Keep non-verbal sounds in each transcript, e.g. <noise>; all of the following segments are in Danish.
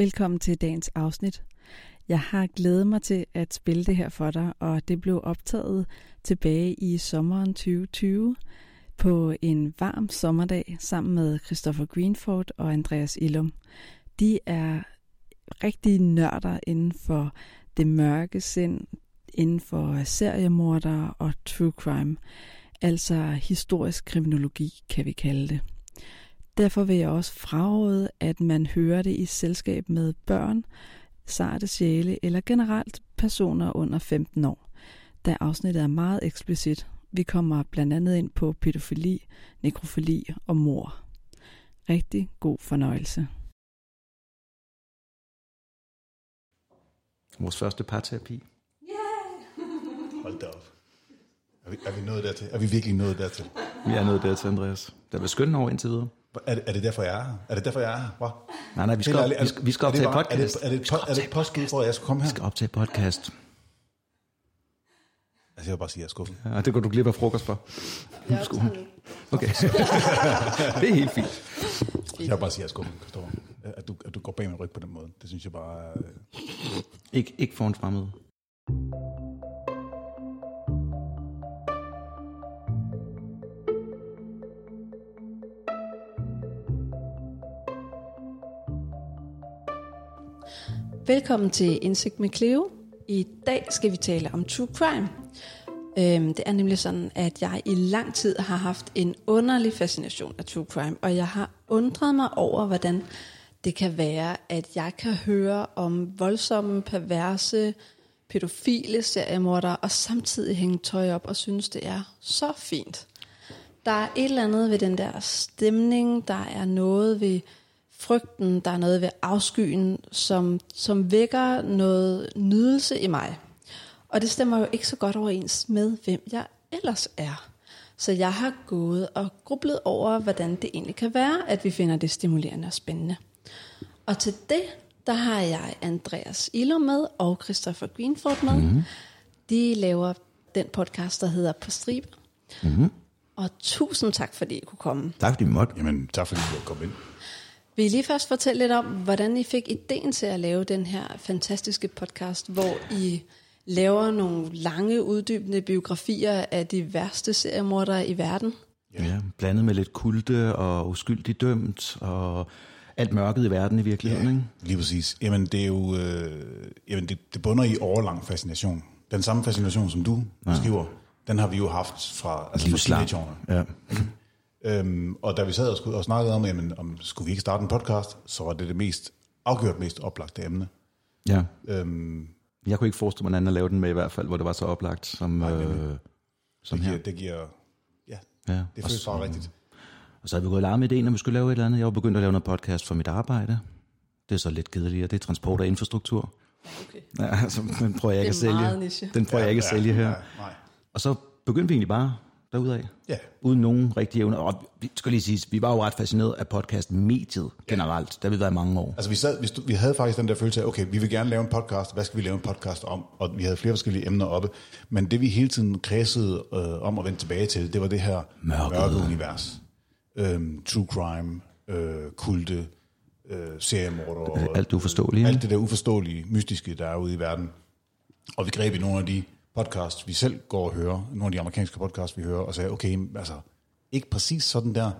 Velkommen til dagens afsnit. Jeg har glædet mig til at spille det her for dig, og det blev optaget tilbage i sommeren 2020 på en varm sommerdag sammen med Christopher Greenford og Andreas Illum. De er rigtige nørder inden for det mørke sind, inden for seriemordere og true crime, altså historisk kriminologi kan vi kalde det. Derfor vil jeg også fraråde, at man hører det i selskab med børn, sarte sjæle eller generelt personer under 15 år, da afsnittet er meget eksplicit. Vi kommer blandt andet ind på pædofili, nekrofili og mor. Rigtig god fornøjelse. Vores første parterapi. <laughs> Hold da op. Er vi, er vi nået dertil? Er vi virkelig nået dertil? Vi er nået der til, Andreas. Der er skønt over indtil videre. Er det, er det derfor, jeg er her? Er det derfor, jeg er her? Hva? Nej, nej, vi skal, op, er vi det- skal, vi skal er det optage bare- podcast. Er det, er det, er det, er det påskud for, at jeg skal komme her? Vi skal optage podcast. Altså, jeg vil bare sige, at jeg er skuffet. Ja, det går du glip af frokost for. Jeg Okay. <laughs> det er helt fint. Jeg vil bare sige, at jeg er skuffet, Christoffer. At du, at du går bag min ryg på den måde. Det synes jeg bare er... øh, Ik- ikke foran fremmede. Velkommen til Indsigt med Cleo. I dag skal vi tale om true crime. Øhm, det er nemlig sådan, at jeg i lang tid har haft en underlig fascination af true crime, og jeg har undret mig over, hvordan det kan være, at jeg kan høre om voldsomme, perverse, pædofile seriemordere, og samtidig hænge tøj op og synes, det er så fint. Der er et eller andet ved den der stemning, der er noget ved frygten, der er noget ved afskyen, som, som vækker noget nydelse i mig. Og det stemmer jo ikke så godt overens med, hvem jeg ellers er. Så jeg har gået og grublet over, hvordan det egentlig kan være, at vi finder det stimulerende og spændende. Og til det, der har jeg Andreas Ilo med og Christopher Greenford med. Mm-hmm. De laver den podcast, der hedder På Stribe. Mm-hmm. Og tusind tak, fordi I kunne komme. Tak fordi vi måtte. Jamen, tak fordi du kom ind. Vil I lige først fortælle lidt om, hvordan I fik ideen til at lave den her fantastiske podcast, hvor I laver nogle lange, uddybende biografier af de værste seriemordere i verden? Ja, blandet med lidt kulte og uskyldigt dømt og alt mørket i verden i virkeligheden. Ikke? Lige præcis. Jamen, det er jo... Øh, jamen, det, det bunder i årlang fascination. Den samme fascination, som du beskriver, den har vi jo haft fra, altså fra Livslang. teenageårene. Ja. Øhm, og da vi sad og, skulle, og snakkede om, jamen, om skulle vi ikke starte en podcast, så var det det mest afgjort mest oplagte emne. ja. Øhm, Jeg kunne ikke forestille mig en anden at lave den med i hvert fald, hvor det var så oplagt som, øh, som det, her. giver, det giver... Ja, Ja, det føles så- bare rigtigt. Og så har vi gået i med ideen, at vi skulle lave et eller andet. Jeg var begyndt at lave noget podcast for mit arbejde. Det er så lidt kedeligere. Det er transport og infrastruktur. Okay. Ja, altså, den prøver jeg ikke at sælge. niche. Den prøver jeg ikke at sælge her. Ja, nej. Og så begyndte vi egentlig bare derudad. Ja. Uden nogen rigtig evne. Og vi skal lige sige, vi var jo ret fascineret af podcast-mediet generelt. Det har vi været i mange år. Altså vi, sad, vi, vi havde faktisk den der følelse af, okay, vi vil gerne lave en podcast, hvad skal vi lave en podcast om? Og vi havde flere forskellige emner oppe. Men det vi hele tiden kredsede øh, om at vende tilbage til, det var det her Mørket. mørke univers. Øhm, true crime, øh, kulte, øh, seriemorder. Alt det uforståelige, Alt det der uforståelige, mystiske, der er ude i verden. Og vi greb i nogle af de podcasts, vi selv går og hører, nogle af de amerikanske podcasts, vi hører, og sagde, okay, altså, ikke præcis sådan der,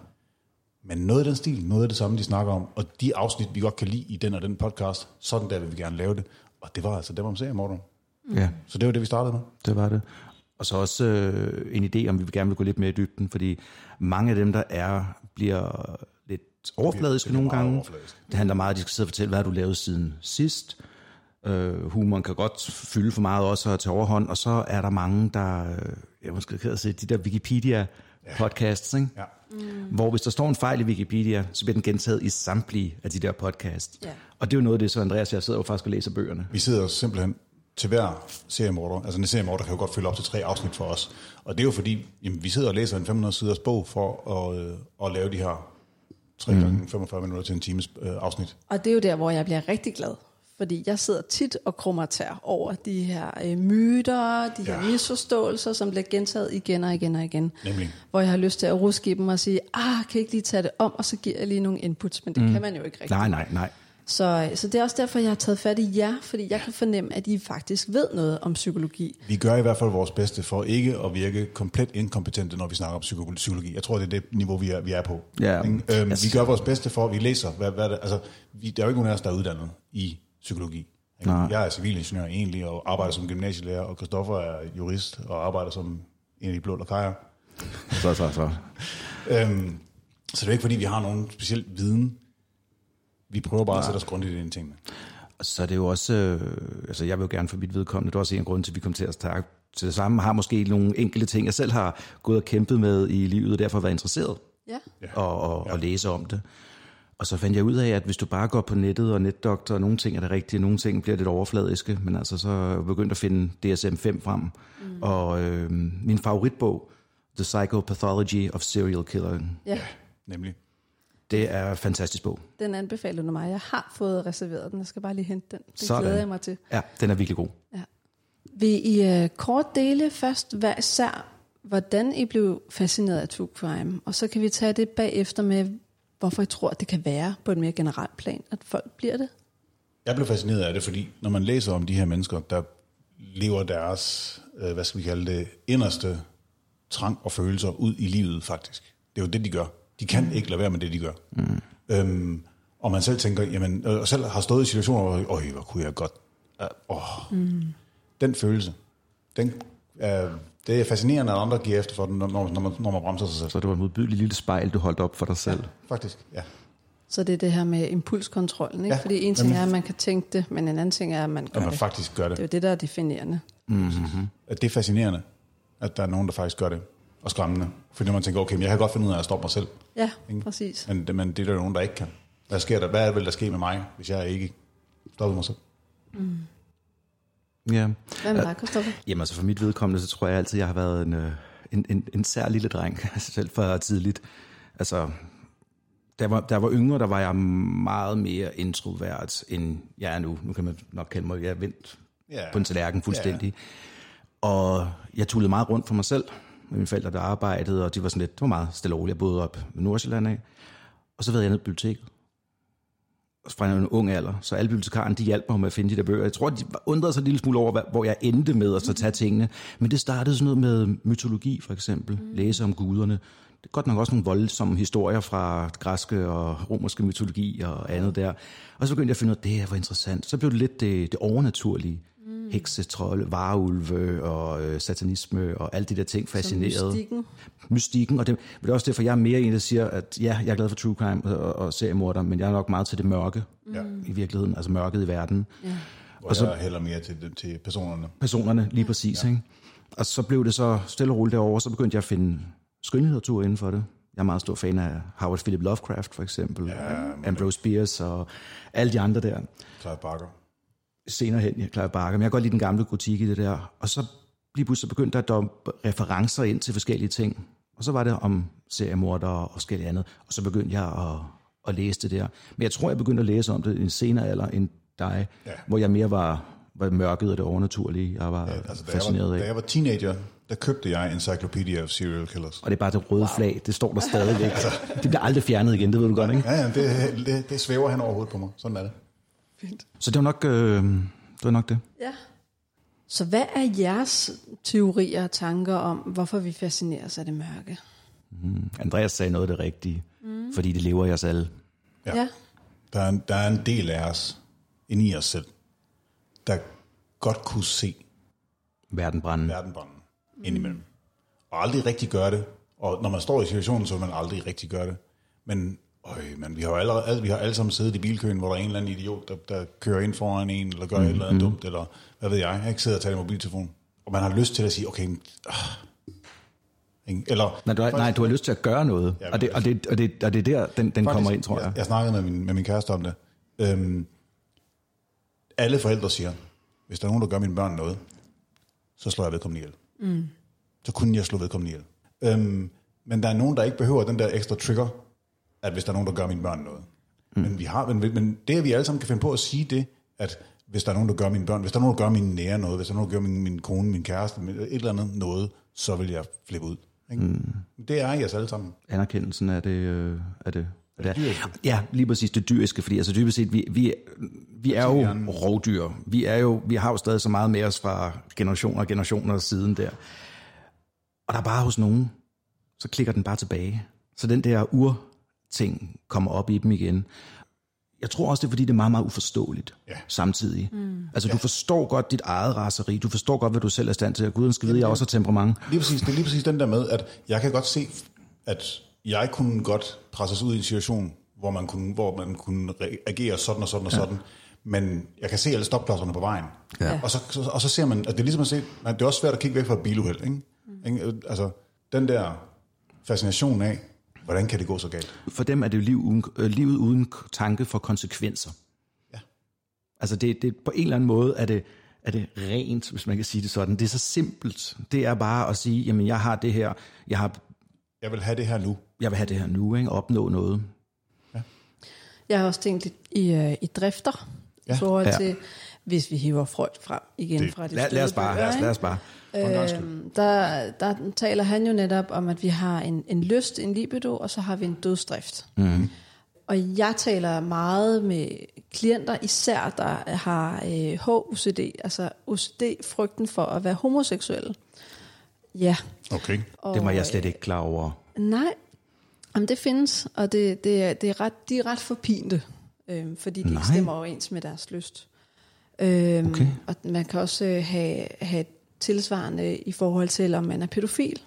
men noget af den stil, noget af det samme, de snakker om, og de afsnit, vi godt kan lide i den og den podcast, sådan der vil vi gerne lave det. Og det var altså dem om seriemorder. Ja, Så det var det, vi startede med. det var det. Og så også øh, en idé, om vi gerne vil gå lidt mere i dybden, fordi mange af dem, der er, bliver lidt overfladiske det bliver nogle meget gange. overfladiske. Det handler meget at de skal sidde og fortælle, hvad har du lavet siden sidst. Øh, humoren kan godt fylde for meget også og til overhånd, og så er der mange, der, øh, jeg måske at sige, de der Wikipedia-podcasts, ikke? Ja. hvor hvis der står en fejl i Wikipedia, så bliver den gentaget i samtlige af de der podcasts. Ja. Og det er jo noget af det, så Andreas og jeg sidder jo faktisk og læser bøgerne. Vi sidder simpelthen til hver seriemorder. Altså en seriemorder kan jo godt fylde op til tre afsnit for os. Og det er jo fordi, jamen, vi sidder og læser en 500 siders bog for at, øh, at lave de her 3 Mhm. gange 45 minutter til en times øh, afsnit. Og det er jo der, hvor jeg bliver rigtig glad. Fordi jeg sidder tit og krummer tær over de her øh, myter, de her Ja. misforståelser, som bliver gentaget igen og igen og igen. Nemlig. Hvor jeg har lyst til at ruske i dem og sige, ah, kan jeg ikke lige tage det om, og så giver jeg lige nogle inputs, men det mm. kan man jo ikke rigtig. Nej, nej, nej. Så, så det er også derfor, jeg har taget fat i jer, fordi jeg kan fornemme, at I faktisk ved noget om psykologi. Vi gør i hvert fald vores bedste for ikke at virke komplet inkompetente, når vi snakker om psyko- psykologi. Jeg tror, det er det niveau, vi er, vi er på. Ja. Ikke? Øhm, Yes. Vi gør vores bedste for, at vi læser. Hvad, hvad er det, altså, vi, der er jo ikke nogen af os, der er uddannet i psykologi. Ikke? Nej. Jeg er civilingeniør egentlig, og arbejder som gymnasielærer, og Christoffer er jurist, og arbejder som en af de blå lakajer. Så, så, så. <laughs> Øhm, så det er ikke, fordi vi har nogen speciel viden. Vi prøver bare at sætte os grundigt ind i tingene. Så er det jo også, øh, altså jeg vil jo gerne for mit vedkommende, det er også en grund til, at vi kom til at snakke til det samme, har måske nogle enkelte ting, jeg selv har gået og kæmpet med i livet, og derfor været interesseret Ja. og, og, og læse om det. Og så fandt jeg ud af, at hvis du bare går på nettet og netdoktor, og nogle ting er det rigtige, nogle ting bliver lidt overfladiske, men altså så er jeg begyndt at finde DSM-5 frem. Mm. Og øh, min favoritbog, The Psychopathology of Serial Killing, ja. Nemlig. det er en fantastisk bog. Den anbefaler du mig. Jeg har fået reserveret den. Jeg skal bare lige hente den. Det Sådan. glæder jeg mig til. Ja, den er virkelig god. Vil I uh, kort dele først hver især, hvordan I blev fascineret af true crime, og så kan vi tage det bagefter med, hvorfor I tror, det kan være på et mere generelt plan, at folk bliver det. Jeg blev fascineret af det, fordi når man læser om de her mennesker, der lever deres, øh, hvad skal vi kalde det, inderste trang og følelser ud i livet faktisk. Det er jo det, de gør. De kan ikke lade være med det, de gør. Mm. Øhm, og man selv tænker, jamen, og selv har stået i situationer, hvor, øj, hvor kunne jeg godt, øh, åh. Mm. Den følelse, den, øh, det er fascinerende, at andre giver efter for den, når, når, man, når man bremser sig selv. Så det var et modbydeligt lille spejl, du holdt op for dig selv. Faktisk, ja. Så det er det her med impulskontrollen, ikke? Ja, Fordi en ting nemlig. er, at man kan tænke det, men en anden ting er, at man gør At man det. faktisk gør det. Det er jo det, der er definerende. at det er fascinerende, at der er nogen, der faktisk gør det, og skræmmende. Fordi man tænker, okay, men jeg kan godt finde ud af at stoppe mig selv, Ja, Ikke? præcis. men, det- men det er der nogen, der ikke kan. Hvad sker der? Hvad vil der ske med mig, hvis jeg ikke stopper mig selv? Ja. Hvad med dig, Christoffer? Jamen altså for mit vedkommende, så tror jeg altid, jeg har været en, øh, en, en, en sær lille dreng, <laughs> altså selv fra tidligt. Altså, da jeg, var, da jeg var yngre, der var jeg meget mere introvert, end jeg er nu. Nu kan man nok kalde mig, jeg er vendt Ja. på en tallerken fuldstændig. Og jeg tullede meget rundt for mig selv, med mine forældre, der arbejdede, og de var sådan lidt, det var meget stille og roligt. Jeg boede op i Nordsjælland af. Og så var jeg ned i biblioteket fra en ung alder. Så alle bibliotekarerne, de hjalp mig med at finde de der bøger. Jeg tror, de undrede sig en lille smule over, hvor jeg endte med at så tage tingene. Men det startede sådan noget med mytologi, for eksempel. Mm. Læse om guderne. Det er godt nok også nogle voldsomme historier fra græske og romerske mytologi og andet der. Og så begyndte jeg at finde ud af, at det her var interessant. Så blev det lidt det, det overnaturlige. Mm. Hekse, trolde, varulve og øh, satanisme og alle de der ting fascinerede mystikken. mystikken, og det, men det er også derfor, jeg er mere en, der siger, at ja, jeg er glad for true crime og, og seriemorder, men jeg er nok meget til det mørke Ja. i virkeligheden, altså mørket i verden. Ja. Og så jeg hælder mere til, til personerne. Personerne, lige præcis. Ja. Ikke? Og så blev det så stille og roligt derovre, så begyndte jeg at finde skønlitteratur inden for det. Jeg er meget stor fan af Howard Philip Lovecraft, for eksempel, ja, Ambrose Bierce og alle de andre der. Clive Barker. Senere hen, jeg klarer Barker, men jeg kan godt lide den gamle gotik i det der. Og så lige pludselig begyndte der at dumme referencer ind til forskellige ting. Og så var det om seriemorder og forskellige andet. Og så begyndte jeg at, at læse det der. Men jeg tror, jeg begyndte at læse om det i en senere alder end dig, Ja. hvor jeg mere var, var mørket og det overnaturlige, jeg var ja, Altså, da, jeg fascineret var, da af. jeg var teenager, der købte jeg Encyclopedia of Serial Killers. Og det er bare det røde wow. flag, det står der stadigvæk. <laughs> det bliver aldrig fjernet igen, det ved du godt, ikke? Ja, ja, det, det, det svæver han overhovedet på mig. Sådan er det. Så det var nok, øh, det, var nok det. Ja. Så hvad er jeres teorier og tanker om, hvorfor vi fascineres af det mørke? Andreas sagde noget af det rigtige, mm. fordi det lever i os alle. Ja. ja. Der er, en, der er en del af os, inde i os selv, der godt kunne se Verden brænde. verden brænde indimellem. Og aldrig rigtig gøre det. Og når man står i situationen, så vil man aldrig rigtig gøre det. Men øj, man, vi har jo allerede, alle, vi har alle sammen siddet i bilkøen, hvor der er en eller anden idiot, der, der kører ind foran en, eller gør mm, et eller andet dumt, eller hvad ved jeg, jeg ikke sidder og taler i mobiltelefon. Og man har lyst til at sige, okay, men, ikke? eller... Nej, du har, nej, du har lyst til at gøre noget, Ja, og, det, og, det, og, det, og det er der, den, den kommer ind, tror jeg. Jeg, jeg snakkede med min, med min kæreste om det. Øhm, alle forældre siger, hvis der er nogen, der gør mine børn noget, så slår jeg vedkommende ihjel. Mm. Så kunne jeg slå vedkommende ihjel. Øhm, men der er nogen, der ikke behøver den der ekstra trigger, at hvis der er nogen, der gør mine børn noget. Mm. Men, vi har, men, men det, at vi alle sammen kan finde på at sige det, at hvis der er nogen, der gør mine børn, hvis der er nogen, der gør mine nære noget, hvis der er nogen, der gør min, min kone, min kæreste, et eller andet noget, så vil jeg flippe ud. Ikke? Mm. Det er i os alle sammen. Anerkendelsen af det, øh, af det, Det er. Ja, lige præcis det dyriske, fordi altså dybest set, vi, vi, vi er jo rovdyr. Vi, er jo, vi har jo stadig så meget med os fra generationer og generationer siden der. Og der er bare hos nogen, så klikker den bare tilbage. Så den der ur-ting kommer op i dem igen. Jeg tror også, det er, fordi det er meget, meget uforståeligt Ja. samtidig. Mm. Altså, du forstår godt dit eget raseri. Du forstår godt, hvad du selv er stand til. Guden skal vide, jeg også har temperament. Lige præcis, det er lige præcis den der med, at jeg kan godt se, at jeg kunne godt presses ud i en situation, hvor man kunne, hvor man kunne reagere sådan og sådan og sådan, men jeg kan se alle stopklodserne på vejen. Ja. Og, så, så, og så ser man, at det er ligesom at se, man, det er også svært at kigge væk fra et biluheld, ikke? Mm. Altså, den der fascination af, hvordan kan det gå så galt? For dem er det jo liv uden, øh, livet uden tanke for konsekvenser. Ja. Altså det, det, på en eller anden måde er det, er det rent, hvis man kan sige det sådan. Det er så simpelt. Det er bare at sige, jamen jeg har det her, jeg, har, Jeg vil have det her nu. jeg vil have det her nu, ikke? opnå noget. Jeg har også tænkt lidt i, øh, i drifter, ja. i Ja. forhold Ja. Hvis vi hiver Freud frem igen Det- fra de Lad, lad os bare, lad os, lad os bare. Øhm, der, der taler han jo netop om, at vi har en, en lyst, en libido, og så har vi en dødsdrift. Mm. Og jeg taler meget med klienter, især der har øh, HOCD, altså OCD-frygten for at være homoseksuel. Ja. Okay. Og, Det var jeg slet ikke klar over. Nej, Jamen, det findes, og det, det er, det er ret, de er ret forpinte, øhm, fordi de Nej. ikke stemmer overens med deres lyst. Øhm, Okay. Og man kan også øh, have, have tilsvarende i forhold til, om man er pædofil.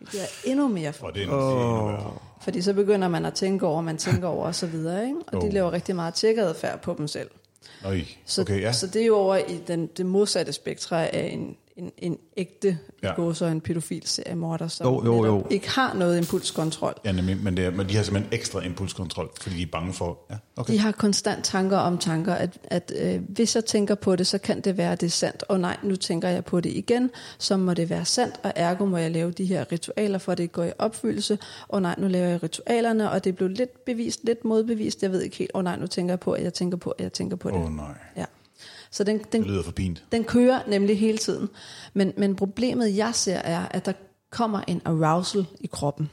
Det bliver endnu mere for, Og det oh. fordi så begynder man at tænke over, man tænker over og så videre, ikke? og de Jo. laver rigtig meget tjekadfærd på dem selv. Øj, Så, okay, ja. så det er jo over i den, det modsatte spektra af en, en, en ægte Ja. ja. så en pædofil seriemorder, som Jo, jo, jo. ikke har noget impulskontrol. Ja, nemlig, men, det er, men de har simpelthen ekstra impulskontrol, fordi de er bange for... Ja, okay. De har konstant tanker om tanker, at, at øh, hvis jeg tænker på det, så kan det være, at det er sandt. Og nej, nu tænker jeg på det igen, så må det være sandt, og ergo må jeg lave de her ritualer, for at det går i opfyldelse. Og nej, nu laver jeg ritualerne, og det blev lidt bevist, lidt modbevist, jeg ved ikke helt. Og nej, nu tænker jeg på, at jeg tænker på, at jeg tænker på det. Åh oh, nej, Ja. Så den, den, det lyder for pint. den kører nemlig hele tiden. Men, men problemet, jeg ser, er, at der kommer en arousal i kroppen.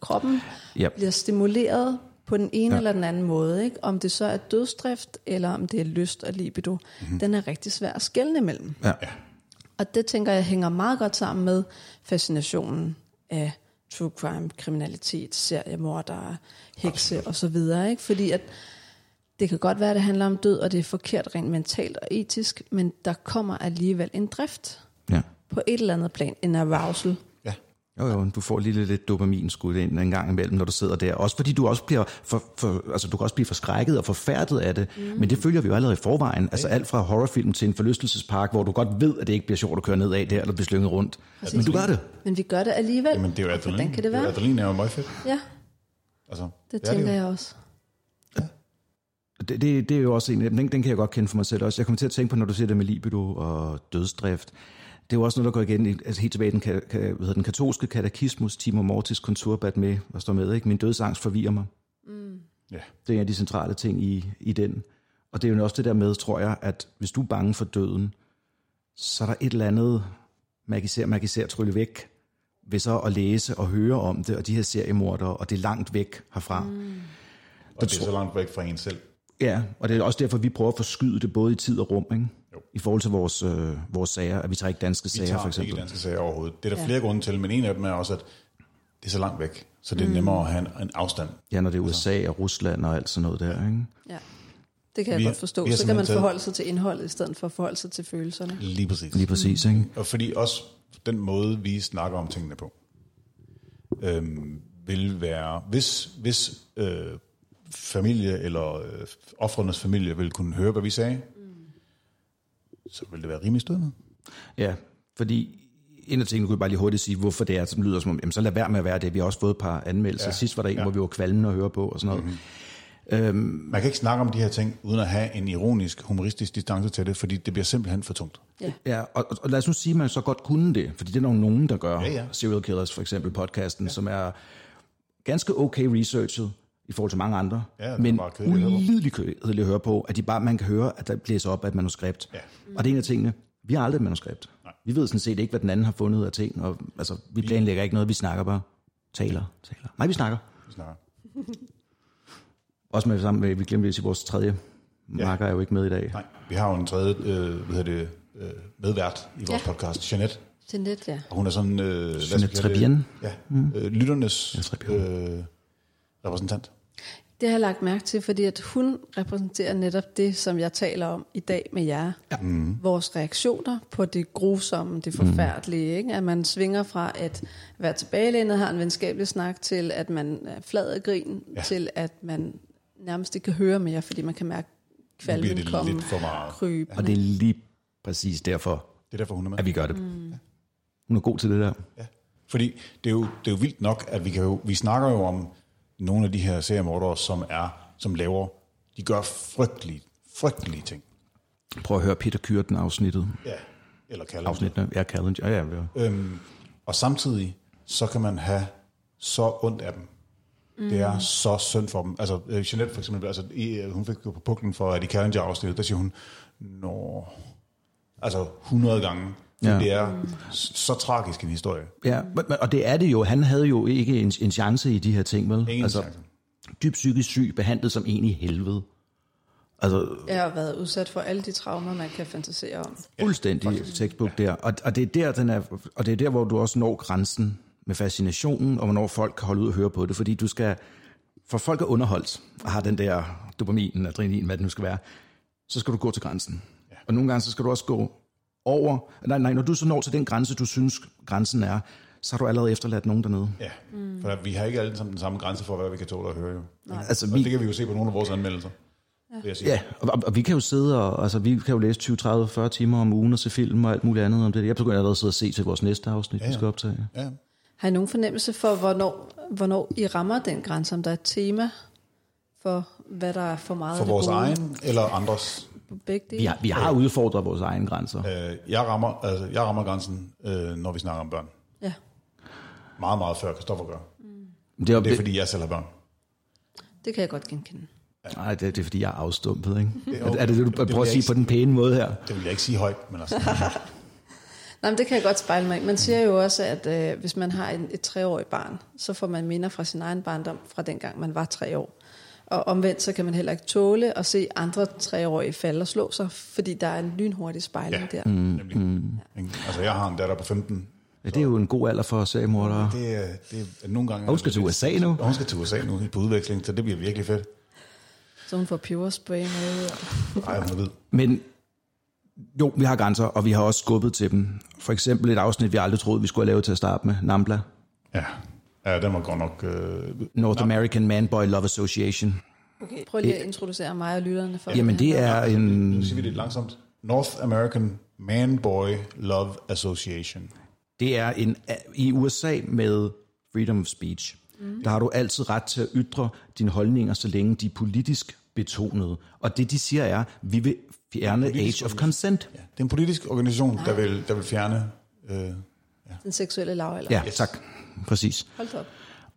Kroppen Ja. bliver stimuleret på den ene ja. eller den anden måde. Ikke? Om det så er dødsdrift, eller om det er lyst og libido. Mm-hmm. Den er rigtig svær at skelne imellem. Ja. Og det tænker jeg hænger meget godt sammen med fascinationen af true crime, kriminalitet, seriemordere, hekse og så videre. Ikke? Fordi at det kan godt være, at det handler om død, og det er forkert rent mentalt og etisk, men der kommer alligevel en drift ja. på et eller andet plan, en arousal. Ja, Jo, jo, du får lige lidt dopaminskud ind en gang imellem, når du sidder der. Også fordi du også bliver, for, for, altså du kan også blive forskrækket og forfærdet af det. Mm. Men det følger vi jo allerede i forvejen. Altså alt fra horrorfilm til en forlystelsespark, hvor du godt ved, at det ikke bliver sjovt at køre ned af der, eller blive slynget rundt. Præcis. Men du gør det. Men vi gør det alligevel. Jamen, det er jo adrenalin. Hvordan kan det er jo- være? Adrenalin er jo meget fedt. Ja, Altså, det er tænker jo. jeg også. Det, det, det er jo også en af dem. Den, den kan jeg godt kende for mig selv også. Jeg kommer til at tænke på, når du siger det med libido og dødsdrift. Det er jo også noget, der går igen altså helt tilbage i den, ka, ka, hvad hedder den katolske katekismus, Timor Mortis konturbat med, og står med, ikke? Min dødsangst forvirrer mig. Ja, Det er en af de centrale ting i, i den. Og det er jo også det der med, tror jeg, at hvis du er bange for døden, så er der et eller andet magiser, magiser trylle væk, ved så at læse og høre om det, og de her seriemordere, og det er langt væk herfra. Mm. og det er så langt væk fra en selv. Ja, og det er også derfor, vi prøver at forskyde det både i tid og rum, ikke? Jo. i forhold til vores, øh, vores sager, at vi tager ikke danske Vi sager, tager for eksempel. ikke danske sager overhovedet. Det er der Ja. flere grunde til, men en af dem er også, at det er så langt væk, så det er nemmere at have en, en afstand. Ja, når det er USA og Rusland og alt sådan noget der, ikke? Ja. Det kan jeg Vi godt forstå. Så kan man forholde sig til indholdet, i stedet for at forholde sig til følelserne. Lige præcis. Lige præcis, ikke? Og fordi også den måde, vi snakker om tingene på, øhm, vil være, hvis, hvis øh, familie eller øh, offrenes familie vil kunne høre, hvad vi sagde, så vil det være rimelig stødende. Ja, fordi en af tingene, kunne jeg bare lige hurtigt sige, hvorfor det er, som lyder som om, jamen så lad være med at være det. Vi har også fået et par anmeldelser. Ja. Sidst var der en, ja. hvor vi var kvalmende at høre på og sådan noget. Mm-hmm. Man kan ikke snakke om de her ting, uden at have en ironisk, humoristisk distance til det, fordi det bliver simpelthen for tungt. Ja. Ja, og, og lad os nu sige, at man så godt kunne det, fordi det er nok nogen, der gør. Ja, ja. Serial Killers for eksempel, podcasten, ja. som er ganske okay researchet i forhold til mange andre, Ja, men bare kedeligt at høre på. ulideligt kedeligt at høre på, at de bare, man kan høre, at der blæser op af et manuskript. Ja. Og det er en af tingene, vi har aldrig et manuskript. Nej. Vi ved sådan set ikke, hvad den anden har fundet af ting, og altså, vi planlægger ikke noget, vi snakker bare. Taler, taler. Nej, vi snakker. Vi snakker. <laughs> Også med sammen med, vi glemte at sige, vores tredje marker er jo ikke med i dag. Nej, vi har jo en tredje øh, hvad hedder det, øh, medvært i vores Ja. ja. podcast, Jeanette. Net, ja. Og hun er sådan... Øh, hvad skal Jeanette? Trebien. Ja, mm. øh, lytternes Trebien. Repræsentant. Det har jeg lagt mærke til, fordi at hun repræsenterer netop det, som jeg taler om i dag med jer. Ja. Mm. Vores reaktioner på det grusomme, det forfærdelige. Ikke? At man svinger fra at være tilbagelænet, har en venskabelig snak, til at man er flad af grin, ja. Ja. til at man nærmest ikke kan høre mere, fordi man kan mærke kvalmen det komme, lidt for meget. krybe. Og det er lige præcis derfor, Det er derfor, hun er med. at vi gør det. Mm. Hun er god til det der. Ja. Fordi det er, jo, det er jo vildt nok, at vi, kan jo, vi snakker jo om nogle af de her seriemordere, som er, som laver, de gør frygtelige, frygtelige ting. Prøv at høre Peter Kyrten afsnittet. Ja. Eller kalder Afsnittene. Ja, Callen. Ja, ja. Øhm, og samtidig, så kan man have så ondt af dem. Mm. Det er så synd for dem. Altså, øh, Jeanette for eksempel, altså, øh, hun fik jo på puklen for, at i Challenger afsnittet, der siger hun, Nå, altså 100 gange. Ja. Ja. Det er så, tragisk en historie. ja. men- men- Og det er det jo. Han havde jo ikke en, en chance i de her ting, vel? Ingen altså, chance. dybt psykisk syg, behandlet som en i helvede. Altså, Jeg har været udsat for alle de traumer, man kan fantasere om. fuldstændig ja, textbook der. Og, og, det er der, den er, og det er der, hvor du også når grænsen med fascinationen, og hvornår folk kan holde ud og høre på det. Fordi du skal, for folk er underholdt, og har den der dopamin, adrenalin, hvad det nu skal være, så skal du gå til grænsen. Ja. Og nogle gange, så skal du også gå over, nej, nej, når du så når til den grænse, du synes, grænsen er, så har du allerede efterladt nogen dernede. Ja, mm. for vi har ikke alle sammen den samme grænse for, hvad vi kan tåle at høre. Jo. Altså, Og vi, det kan vi jo se på nogle af vores anmeldelser. Ja. Ja, og, og, og vi kan jo sidde og, altså vi kan jo læse 20, 30, 40 timer om ugen og se film og alt muligt andet om det. Jeg begynder allerede at sidde og se til vores næste afsnit, ja, ja. vi skal optage. ja. Har I nogen fornemmelse for, hvornår, hvornår I rammer den grænse, om der er et tema for, hvad der er for meget For vores gode egen eller andres. På begge dele? Vi har, vi har udfordret vores egne grænser. Øh, jeg, rammer, altså, jeg rammer grænsen, øh, når vi snakker om børn. Ja. Meget, meget før Kristoffer gør. Det er, Det er fordi, jeg selv har børn. Det kan jeg godt genkende. nej, det, det er fordi, jeg er afstumpet, ikke? Det- Er, er det det, du det prøver at sige ikke på den pæne måde her? Det vil jeg ikke sige højt, men altså, <laughs> Nej, men det kan jeg godt spejle mig. Man siger jo også, at øh, hvis man har en, et treårigt barn, så får man minder fra sin egen barndom, fra dengang man var tre år. Og omvendt, så kan man heller ikke tåle at se andre treårige falde og slå sig, fordi der er en lynhurtig spejling Ja. der. Mm. nemlig. Ikke? Altså, jeg har en datter på 15. Ja, det er jo en god alder for seriemordere. Det, er- det er nogle gange... Og hun skal til USA nu. Og hun skal til USA nu på udveksling, så det bliver virkelig fedt. Så hun får peberspray med. Og... Ej, hun er ved. Men jo, vi har grænser, og vi har også skubbet til dem. For eksempel et afsnit, vi aldrig troede, vi skulle have lavet til at starte med. Nambla. Ja. Ja, den var godt nok... Øh, North American Man Boy Love Association. Okay, prøv lige at introducere mig og lytterne for Jamen, det er en... nu siger vi det langsomt. North American Man Boy Love Association. Det er en, i USA med freedom of speech. Mm. Der har du altid ret til at ytre dine holdninger, så længe de er politisk betonede. Og det, de siger, er, vi vil fjerne age of consent. Ja. Det er en politisk organisation, der vil, der vil fjerne... Øh, den seksuelle lavalder. Ja, tak. Præcis. Hold op.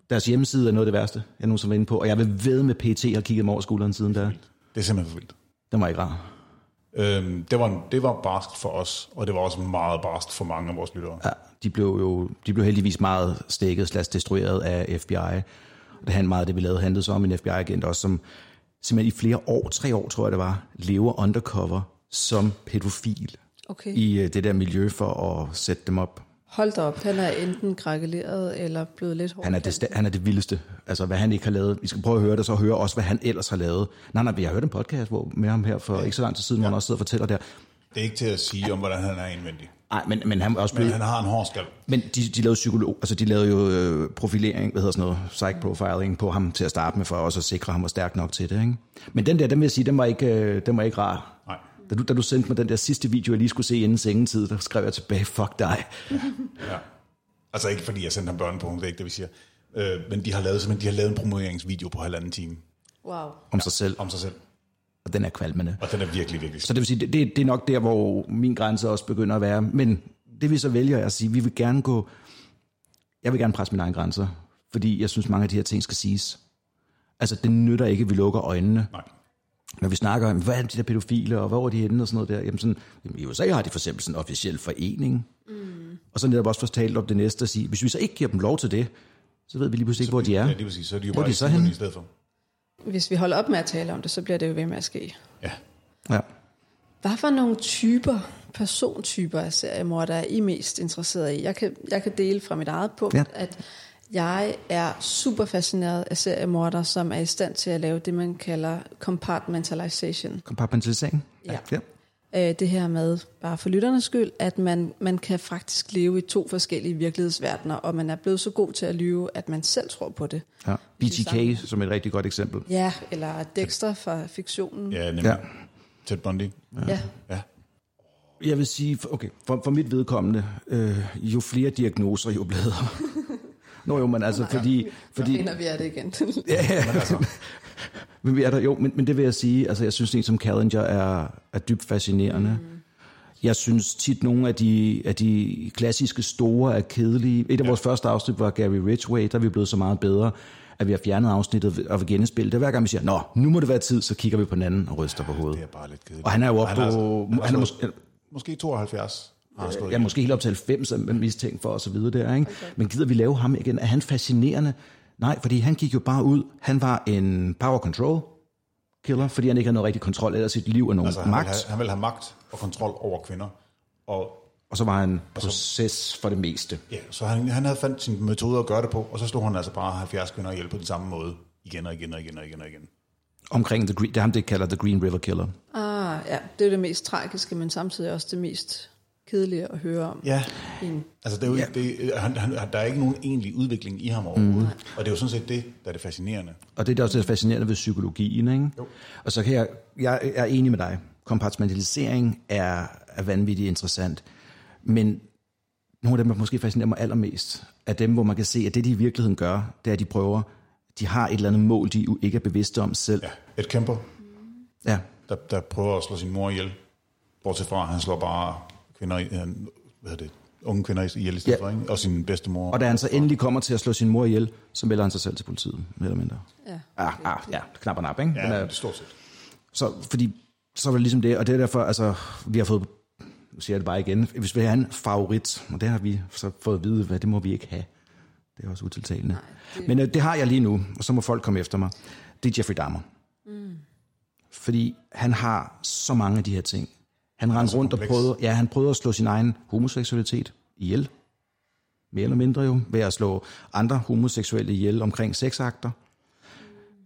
Deres hjemmeside er noget af det værste, jeg nogensinde var inde på. Og jeg vil ved med PT har kigget mig over skulderen siden der. det er simpelthen for vildt. Den var ikke rar. Øhm, det, var, det var barskt for os, og det var også meget barskt for mange af vores lyttere. Ja, de blev jo de blev heldigvis meget stikket slags destrueret af FBI. Og det handlede meget af det, vi lavede, handlede så om en FBI-agent også, som simpelthen i flere år, tre år tror jeg det var, lever undercover som pædofil Okay. i øh, det der miljø for at sætte dem op. Hold da op, han er enten grakkeleret eller blevet lidt hård. Han er, det, han er det vildeste. Altså, hvad han ikke har lavet. Vi skal prøve at høre det, så høre også, hvad han ellers har lavet. Nej, nej, vi har hørt en podcast hvor, med ham her for ikke så lang tid siden, ja. hvor han også sidder og fortæller der. Det er ikke til at sige om, hvordan han er indvendig. Nej, men, men han er også Men blevet... han har en hård skal. Men de, de lavede psykolog, altså de lavede jo øh, profilering, hvad hedder sådan noget, psych profiling på ham til at starte med, for også at sikre, at han var stærk nok til det. Ikke? Men den der, den vil jeg sige, den var ikke, øh, den var ikke rar. Da du, da du sendte mig den der sidste video, jeg lige skulle se inden sengetid, der skrev jeg tilbage, fuck dig. Ja. Altså ikke fordi jeg sendte ham børn på, det er ikke det, vi siger. Øh, men de har lavet simpelthen, de har lavet en promoveringsvideo på halvanden time Wow. Om sig selv, om sig selv. og den er kvalmende. Og den er virkelig, virkelig Så det vil sige, det, det, det er nok der, hvor min grænse også begynder at være. Men det vi så vælger er at sige, vi vil gerne gå... Jeg vil gerne presse mine egne grænser, fordi jeg synes, mange af de her ting skal siges. Altså, det nytter ikke, at vi lukker øjnene. Nej. Når vi snakker om, hvad er de der pædofile, og hvor er de henne og sådan noget der. Jamen sådan, jamen, I USA har de for eksempel sådan en officiel forening. Mm. Og så netop også fortalt om det næste at sige, hvis vi så ikke giver dem lov til det, så ved vi lige pludselig ikke, hvor de er. Ja, lige præcis. Så er de jo Hvor er bare de så i henne? i stedet for. hvis vi holder op med at tale om det, så bliver det jo ved med at ske. Ja. Ja. Hvad for nogle typer, persontyper af seriemord, er I mest interesseret i? Jeg kan, jeg kan dele fra mit eget punkt, ja. at jeg er super fascineret af seriemorder, som er i stand til at lave det, man kalder compartmentalization. Kompartmentalisering? Ja. ja. Øh, det her med, bare for lytternes skyld, at man, man kan faktisk leve i to forskellige virkelighedsverdener, og man er blevet så god til at lyve, at man selv tror på det. ja. BTK som et rigtig godt eksempel. Ja, eller Dexter fra fiktionen. Ja, nemlig. Ja. Ja. Ted Bundy. ja. Ja. Jeg vil sige, for- okay, for, for mit vedkommende, øh, jo flere diagnoser, jo bedre. <laughs> Nå jo, men altså, fordi... fordi Finder vi af det igen. <laughs> ja, ja. men vi er der, jo, men, men det vil jeg sige, altså jeg synes, en som Challenger er, er dybt fascinerende. Mm. Jeg synes tit, nogle af de, af de klassiske store er kedelige. Et af ja. vores første afsnit var Gary Ridgway, der er vi blevet så meget bedre, at vi har fjernet afsnittet og vil genspille det. Hver gang vi siger, nå, nu må det være tid, så kigger vi på den anden og ryster på hovedet. Det er bare lidt kedeligt. Og han er jo oppe Han på... altså- Han er altså- måske, Måske 72 slået Ja, måske helt op til 90 er man mistænkt for og så videre der, ikke? Okay. Men gider vi lave ham igen? Er han fascinerende? Nej, fordi han gik jo bare ud. Han var en power control killer, fordi han ikke havde noget rigtig kontrol eller sit liv og nogen Altså, altså, han, vil magt. have, han vil have magt og kontrol over kvinder. Og Og så var han proces for det meste. ja, så han, han havde fandt sin metode at gøre det på, og så slog han altså bare 70 kvinder ihjel på den samme måde. Igen og igen og igen og igen og igen. Omkring the green, det er ham, det kalder The Green River Killer. ah, ja, det er det mest tragiske, men samtidig også det mest kedelige at høre om. Ja, en- altså det er jo, ikke- det, han, han, der er ikke nogen egentlig udvikling i ham overhovedet. Mm. Og det er jo sådan set det, der er det fascinerende. Og det er det også det fascinerende ved psykologien, ikke? Jo. Og så kan jeg, jeg er enig med dig. Kompartmentalisering er, er vanvittigt interessant. Men nogle af dem, der måske fascinerer mig allermest, er dem, hvor man kan se, at det, de i virkeligheden gør, det er, at de prøver, de har et eller andet mål, de ikke er bevidste om selv. Ja, et kæmper, Ja. der, der prøver at slå sin mor ihjel. Bortset fra, at han slår bare kvinder, i- han, hvad hedder det, unge kvinder ihjel i stedet Ja. for, ikke? og sin bedstemor. Og da han så endelig kommer til at slå sin mor ihjel, så melder han sig selv til politiet, mere eller mindre. Ja. Ah, ah, ja, knap og nap, ikke? Ja, er- det er stort set. Så, fordi, så var det ligesom det, og det er derfor, altså, vi har fået, nu siger jeg det bare igen, hvis vi har en favorit, og det har vi så fået at vide, hvad det må vi ikke have. Det er også utiltalende. Nej, det... Men øh, det har jeg lige nu, og så må folk komme efter mig. Det er Jeffrey Dahmer. Mm. Fordi han har så mange af de her ting. Han rendte rundt og kompleks. prøvede, ja, han prøvede at slå sin egen homoseksualitet ihjel. Mere eller mindre jo, ved at slå andre homoseksuelle ihjel omkring sexakter.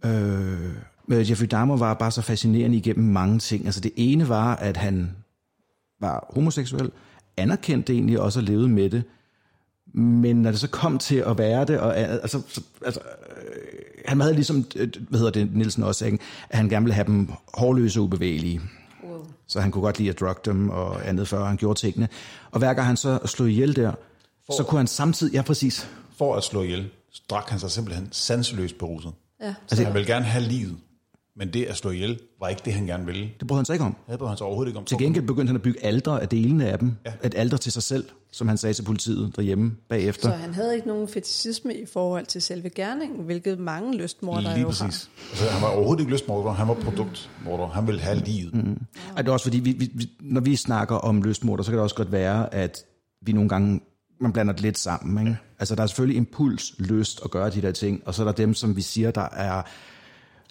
Øh, men Jeffrey Dahmer var bare så fascinerende igennem mange ting. Altså det ene var, at han var homoseksuel, anerkendte egentlig også og levede med det. Men når det så kom til at være det, og altså, så, altså øh, han havde ligesom, øh, hvad hedder det, Nielsen også, ikke? at han gerne ville have dem hårløse og ubevægelige. Så han kunne godt lide at drugge dem og andet, før han gjorde tingene. Og hver gang han så slog ihjel der, så kunne han samtidig, ja præcis, For at slå ihjel, drak han sig simpelthen sanseløst beruset. Ja. Altså, han ville gerne have livet, men det at slå ihjel var ikke det, han gerne ville. det brød han sig ikke om. Det brød han sig overhovedet ikke om. Til gengæld begyndte han at bygge aldre af delene af dem. Ja. Et alder til sig selv, som han sagde til politiet derhjemme bagefter. Så han havde ikke nogen fetishisme i forhold til selve gerningen, hvilket mange lystmordere Lige jo præcis. Altså, han var overhovedet ikke lystmorder, han var produktmorder. Han ville have livet. Mm. Ej, det er også fordi, vi, vi, vi, når vi snakker om lystmorder, så kan det også godt være, at vi nogle gange man blander det lidt sammen. Ikke? Altså, der er selvfølgelig impuls, lyst at gøre de der ting, og så er der dem, som vi siger, der er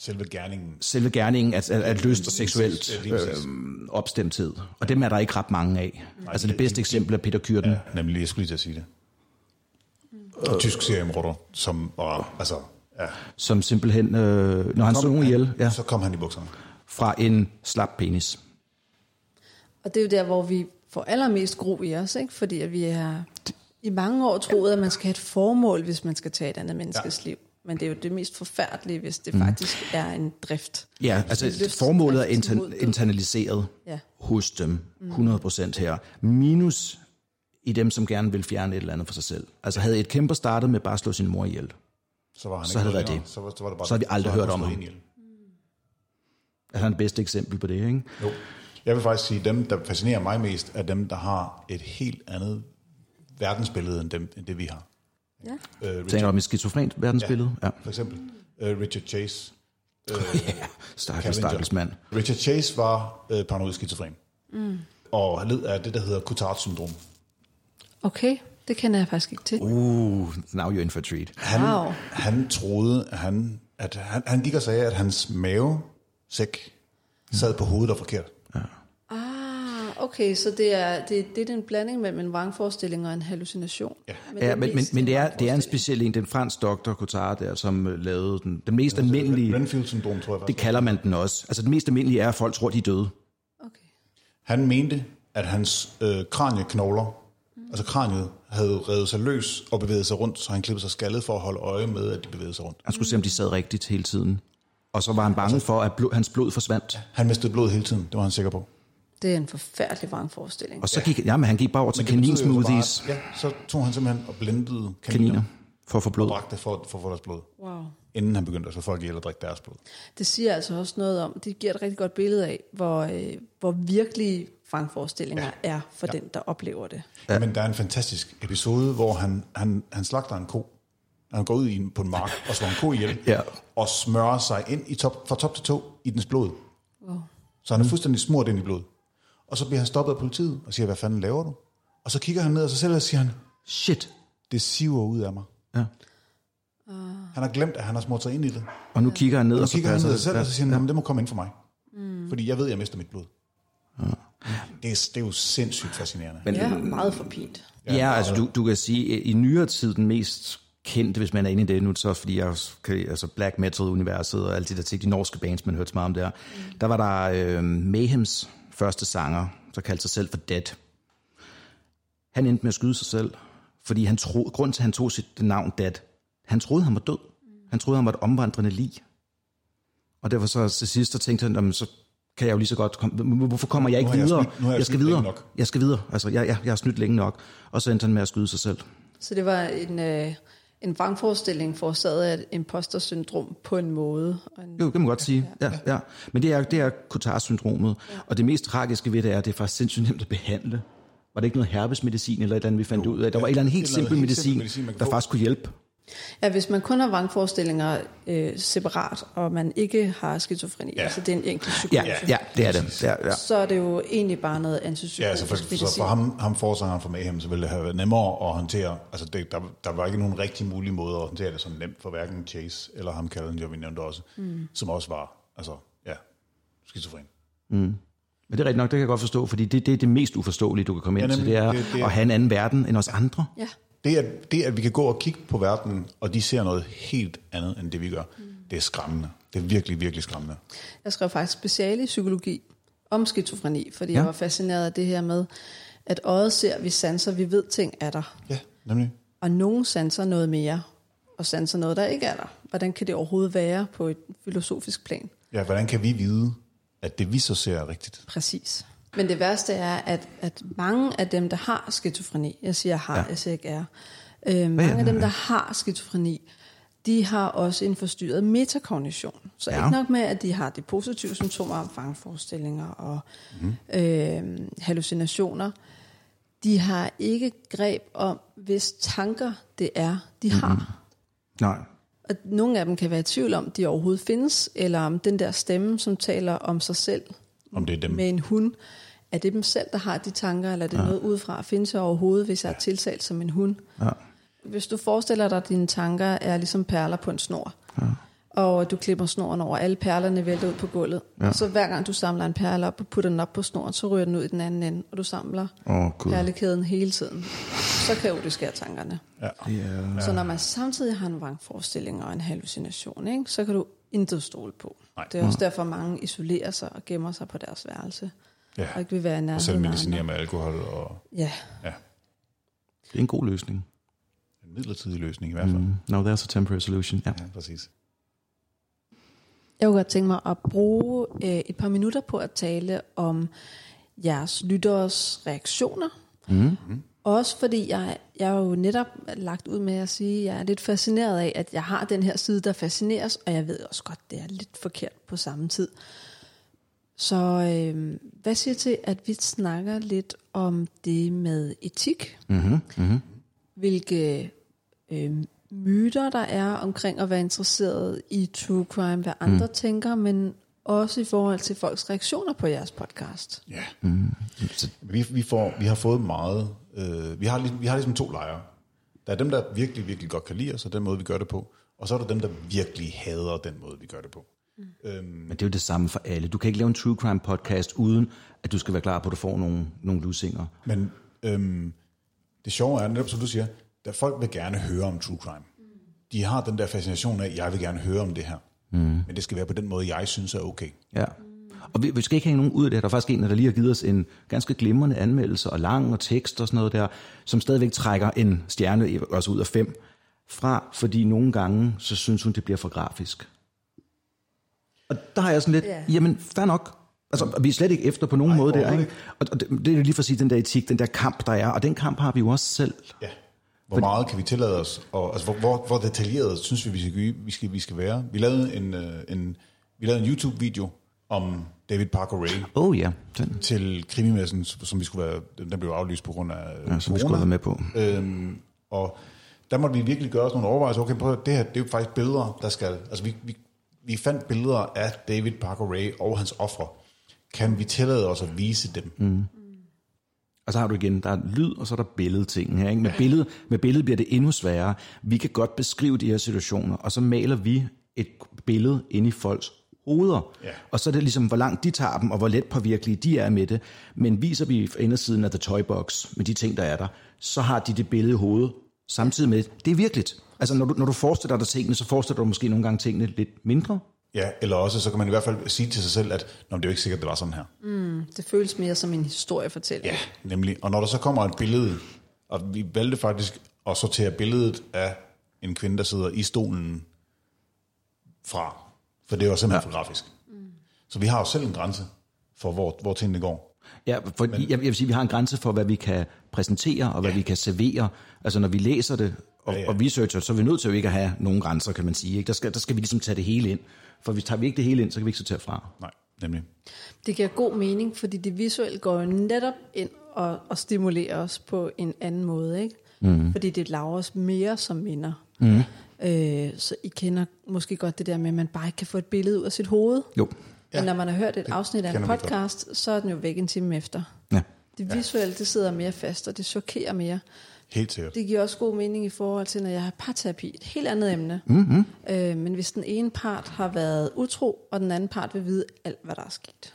Selve gerningen. selve gerningen at, at, at lyst og seksuelt øh, opstemthed. Og dem er der ikke ret mange af. Altså det bedste eksempel er Peter Kyrten. Ja, nemlig, jeg skulle lige til at sige det. En tysk seriemorder, som var, altså, ja, som simpelthen, øh, når han slog nogen ihjel, ja, så kom han i bukserne. fra en slap penis. Og det er jo der, hvor vi får allermest gro i os, ikke? fordi at vi har i mange år troet, at man skal have et formål, hvis man skal tage et andet menneskes ja. liv. Men det er jo det mest forfærdelige, hvis det mm. faktisk er en drift. Ja, altså lyst- formålet er inter- internaliseret Ja. hos dem, 100% her. Minus i dem, som gerne vil fjerne et eller andet for sig selv. Altså havde et kæmper startet med bare at slå sin mor ihjel, Så var han Så ikke havde det været det. Så, var, så, var det bare, Så har vi aldrig så hørt om ham. ihjel. er han det bedste eksempel på det, ikke? Jo. Jeg vil faktisk sige, at dem, der fascinerer mig mest, er dem, der har et helt andet verdensbillede, end, dem, end det vi har. Ja. Uh, Tænker Richard, om et skizofrent verdensbillede? Ja. for eksempel uh, Richard Chase. <laughs> Stakkels, Challenger. stakkels mand. Richard Chase var uh, paranoid skizofren. Mm. Og led af det, der hedder Cotard-syndrom. Okay, det kender jeg faktisk ikke til. Uh, now you're in for a treat. Han, Wow. han troede, at han at han, han gik og sagde, at hans mavesæk sad på hovedet og forkert. Okay, så det er, det, det er en blanding mellem en vrangforestilling og en hallucination. Ja. Men Ja, men, men, det, er, det er en speciel en, den fransk doktor Cotard der, som øh, lavede den. Den mest almindelige, Renfield-syndrom, tror jeg det kalder man den også. Altså den mest almindelige er, at folk tror, de er døde. Okay. Han mente, at hans øh, kranieknogler, mm. altså kraniet, havde revet sig løs og bevæget sig rundt, så han klippede sig skaldet for at holde øje med, at de bevægede sig rundt. Han skulle se, om de sad rigtigt hele tiden. Og så var han bange for, at blod, hans blod forsvandt. Han mistede blod hele tiden, det var han sikker på. Det er en forfærdelig vrangforestilling. Og så gik, jamen, han gik bare over til kaninsmoothies, Ja, så tog han simpelthen og blendede kaniner, kaniner, for at få og blod. det for, for at få deres blod, Wow. inden han begyndte at slå folk ihjel og drikke deres blod. Det siger altså også noget om, det giver et rigtig godt billede af, hvor, øh, hvor virkelige vrangforestillinger ja. er for ja. den, der oplever det. Ja. Men der er en fantastisk episode, hvor han, han, han slagter en ko. Han går ud i en, på en mark og slår en ko ihjel, Ja. og smører sig ind i top, fra top til to i dens blod. Wow. Så han er fuldstændig smurt ind i blod. Og så bliver han stoppet af politiet og siger, hvad fanden laver du? Og så kigger han ned af sig selv og siger han, Shit. det siver ud af mig. Ja. Han har glemt, at han har smurt sig ind i det. Og nu kigger han ned, Og og så så kigger han ned sig selv, det. og så siger han, ja. det må komme ind for mig. Mm. Fordi jeg ved, at jeg mister mit blod. Det, er, det er jo sindssygt fascinerende. Men, Ja, meget for pint. Ja, ja altså du, du kan sige, at i nyere tid den mest kendte, hvis man er inde i det nu, så fordi jeg kan, altså black metal-universet og alle de der ting, de norske bands, man hørte så meget om der, mm. der var der øh, Mayhems første sanger, der kaldte sig selv for Dead. Han endte med at skyde sig selv, fordi han troede, grund til, at han tog sit navn Dead, han troede, han var død. Han troede, han var et omvandrende lig. Og derfor så til sidst, så tænkte han, "Jamen, så kan jeg jo lige så godt komme. Hvorfor kommer jeg ikke Nu har jeg videre? snydt- nu har jeg jeg skal videre. nok. Jeg skal videre. Altså, jeg, jeg, jeg har snydt længe nok. Og så endte han med at skyde sig selv. Så det var en, øh, en vrangforestilling forårsaget af et imposter-syndrom på en måde. Og en, Jo, det kan man godt sige. Ja, ja. Men det er, det er Cotard-syndromet. Og det mest tragiske ved det er, at det er faktisk sindssygt nemt at behandle. Var det ikke noget herpesmedicin eller et eller andet, vi fandt ud af? Der var et eller andet helt et eller andet simpel helt medicin, simpel medicin, kan der faktisk kunne hjælpe. Ja, hvis man kun har vrangforestillinger øh, separat, og man ikke har skizofreni, ja. Ja. altså det er en enkelt psykose, Ja, ja, det er det. Ja, ja. så er det jo egentlig bare noget Ja, antipsykotisk altså for, så for ham, ham forsangeren for Mayhem, så ville det have været nemmere at håndtere. Altså det, der, der var ikke nogen rigtig mulige måde at håndtere det så nemt for hverken Chase eller ham Callender, vi nævnte også, mm. som også var, altså ja, skizofren. Men det er rigtigt nok, det kan jeg godt forstå, fordi det, det er det mest uforståelige, du kan komme Ja, ind til. Det er Det- det er- at have en anden verden end os andre. Ja, Det at, det, at vi kan gå og kigge på verden, og de ser noget helt andet, end det vi gør, mm. det er skræmmende. Det er virkelig, virkelig skræmmende. jeg skrev faktisk speciale i psykologi om skizofreni, fordi ja. Jeg var fascineret af det her med, at øjet ser, vi sanser, vi ved ting er der. Ja, nemlig. Og nogen sanser noget mere, og sanser noget, der ikke er der. Hvordan kan det overhovedet være på et filosofisk plan? Ja, hvordan kan vi vide, at det vi så ser er rigtigt? Præcis. Men det værste er, at, at mange af dem, der har skizofreni, jeg siger har, ja. Jeg siger ikke er, øh, mange af dem, der har skizofreni, de har også en forstyrret metakognition. Så ja. Ikke nok med, at de har de positive symptomer, vrangforestillinger og mm. øh, hallucinationer, de har ikke greb om, hvis tanker det er, de har. Nej. Og nogle af dem kan være i tvivl om, de overhovedet findes, eller om den der stemme, som taler om sig selv Om det er dem. med en hund, er det dem selv, der har de tanker, eller er det ja. noget udefra? Findes jeg overhovedet, hvis jeg er tiltalt som en hund? Ja. Hvis du forestiller dig, at dine tanker er ligesom perler på en snor, ja. Og du klipper snoren over, alle perlerne vælter ud på gulvet, ja. og så hver gang du samler en perle op og putter den op på snoren, så ryger den ud i den anden ende, og du samler Gud. perlekæden hele tiden. Så kaotisk er tankerne. Ja. Det er, Ja. Så når man samtidig har en vrangforestilling og en hallucination, ikke, så kan du intet stole på. Nej. Det er også derfor, mange isolerer sig og gemmer sig på deres værelse, ja. og ikke vil være i Og nærheden selv af medicinere med alkohol og Ja, ja, det er en god løsning. en midlertidig løsning i hvert fald. Mm. Mm. No, there's a temporary solution. Ja. Ja, præcis. Jeg kunne godt tænke mig at bruge øh, et par minutter på at tale om jeres lytteres reaktioner. Mm. Også fordi jeg, jeg er jo netop lagt ud med at sige, at jeg er lidt fascineret af, at jeg har den her side, der fascineres, og jeg ved også godt, det er lidt forkert på samme tid. Så øh, hvad siger til, at vi snakker lidt om det med etik? Mm-hmm. Mm-hmm. hvilke øh, myter der er omkring at være interesseret i true crime, hvad andre mm. tænker, men også i forhold til folks reaktioner på jeres podcast. Ja. Mm. Vi, vi, får, vi har fået meget... Øh, vi, har, lig- vi har ligesom to lejre. Der er dem, der virkelig, virkelig godt kan lide os, og den måde, vi gør det på. Og så er der dem, der virkelig hader den måde, vi gør det på. Men det er jo det samme for alle. Du kan ikke lave en true crime podcast, uden at du skal være klar på, at du får nogle, nogle lusinger. Men øhm, det sjove er, netop som du siger, at folk vil gerne høre om true crime. De har den der fascination af, at jeg vil gerne høre om det her. Mm. Men det skal være på den måde, jeg synes er okay. Ja. Og vi, vi skal ikke have nogen ud af det. Der er faktisk en, der lige har givet os en ganske glimrende anmeldelse, og lang og tekst og sådan noget der, som stadigvæk trækker en stjerne, også ud af fem, fra, fordi nogle gange, så synes hun, det bliver for grafisk. Og der har jeg sådan lidt, Ja. jamen, fair nok. Altså, vi er slet ikke efter på nogen måde der, ikke? Og det, det er lige for at sige, den der etik, den der kamp, der er, og den kamp har vi jo også selv. Ja. Hvor meget kan vi tillade os? Og, altså, hvor, hvor, hvor detaljeret synes vi, vi skal, vi skal, vi skal være? Vi lavede en, øh, en, vi lavede en YouTube-video om David Parker Ray Oh ja, den, til krimimessen, som vi skulle være, den blev aflyst på grund af ja som vi skulle være med på. Øhm, og der måtte vi virkelig gøre os nogle overvejelser. Okay, prøv, at- det her det er jo faktisk billeder, der skal... Altså, vi, vi, vi fandt billeder af David Parker Ray og hans ofre. Kan vi tillade os at vise dem? Mm. Og så har du igen, der er lyd, og så er der billedting her. Ikke? Med, billede, med billede bliver det endnu sværere. Vi kan godt beskrive de her situationer, og så maler vi et billede ind i folks hoveder. Ja. Og så er det ligesom, hvor langt de tager dem, og hvor let påvirkelige de er med det. Men viser vi indersiden af The Toy Box, med de ting, der er der, så har de det billede i hovedet, samtidig med, det er virkeligt. Altså, når du, når du forestiller dig tingene, så forestiller du måske nogle gange tingene lidt mindre. Ja, eller også så kan man i hvert fald sige til sig selv, at Nå, det er jo ikke sikkert, det var sådan her. Det føles mere som en historiefortælling. Ja, nemlig. Og når der så kommer et billede, og vi valgte faktisk at sortere billedet af en kvinde, der sidder i stolen fra, for det var simpelthen ja. for grafisk. Så vi har jo selv en grænse for, hvor, hvor tingene går. Ja, for Men, jeg, jeg vil sige, at vi har en grænse for, hvad vi kan præsentere, og hvad ja. vi kan servere. Altså, når vi læser det og, ja, ja. og researcher, så er vi nødt til jo ikke at have nogen grænser, kan man sige. Ikke? Der, skal, der skal vi ligesom tage det hele ind. For hvis tager vi ikke det hele ind, så kan vi ikke sortere fra. Nej, nemlig. Det giver god mening, fordi det visuelle går jo netop ind og, og stimulerer os på en anden måde. Ikke? Mm. Fordi det laver os mere som minder. Mm. Øh, så I kender måske godt det der med, at man bare ikke kan få et billede ud af sit hoved. Jo. Ja. Men når man har hørt et afsnit af en podcast, så er den jo væk en time efter. Ja. Det visuelle, det sidder mere fast, og det chokerer mere. Helt sikkert. Det giver også god mening i forhold til, når jeg har parterapi. Et helt andet emne. Mm-hmm. Øh, men hvis den ene part har været utro, og den anden part vil vide alt, hvad der er sket.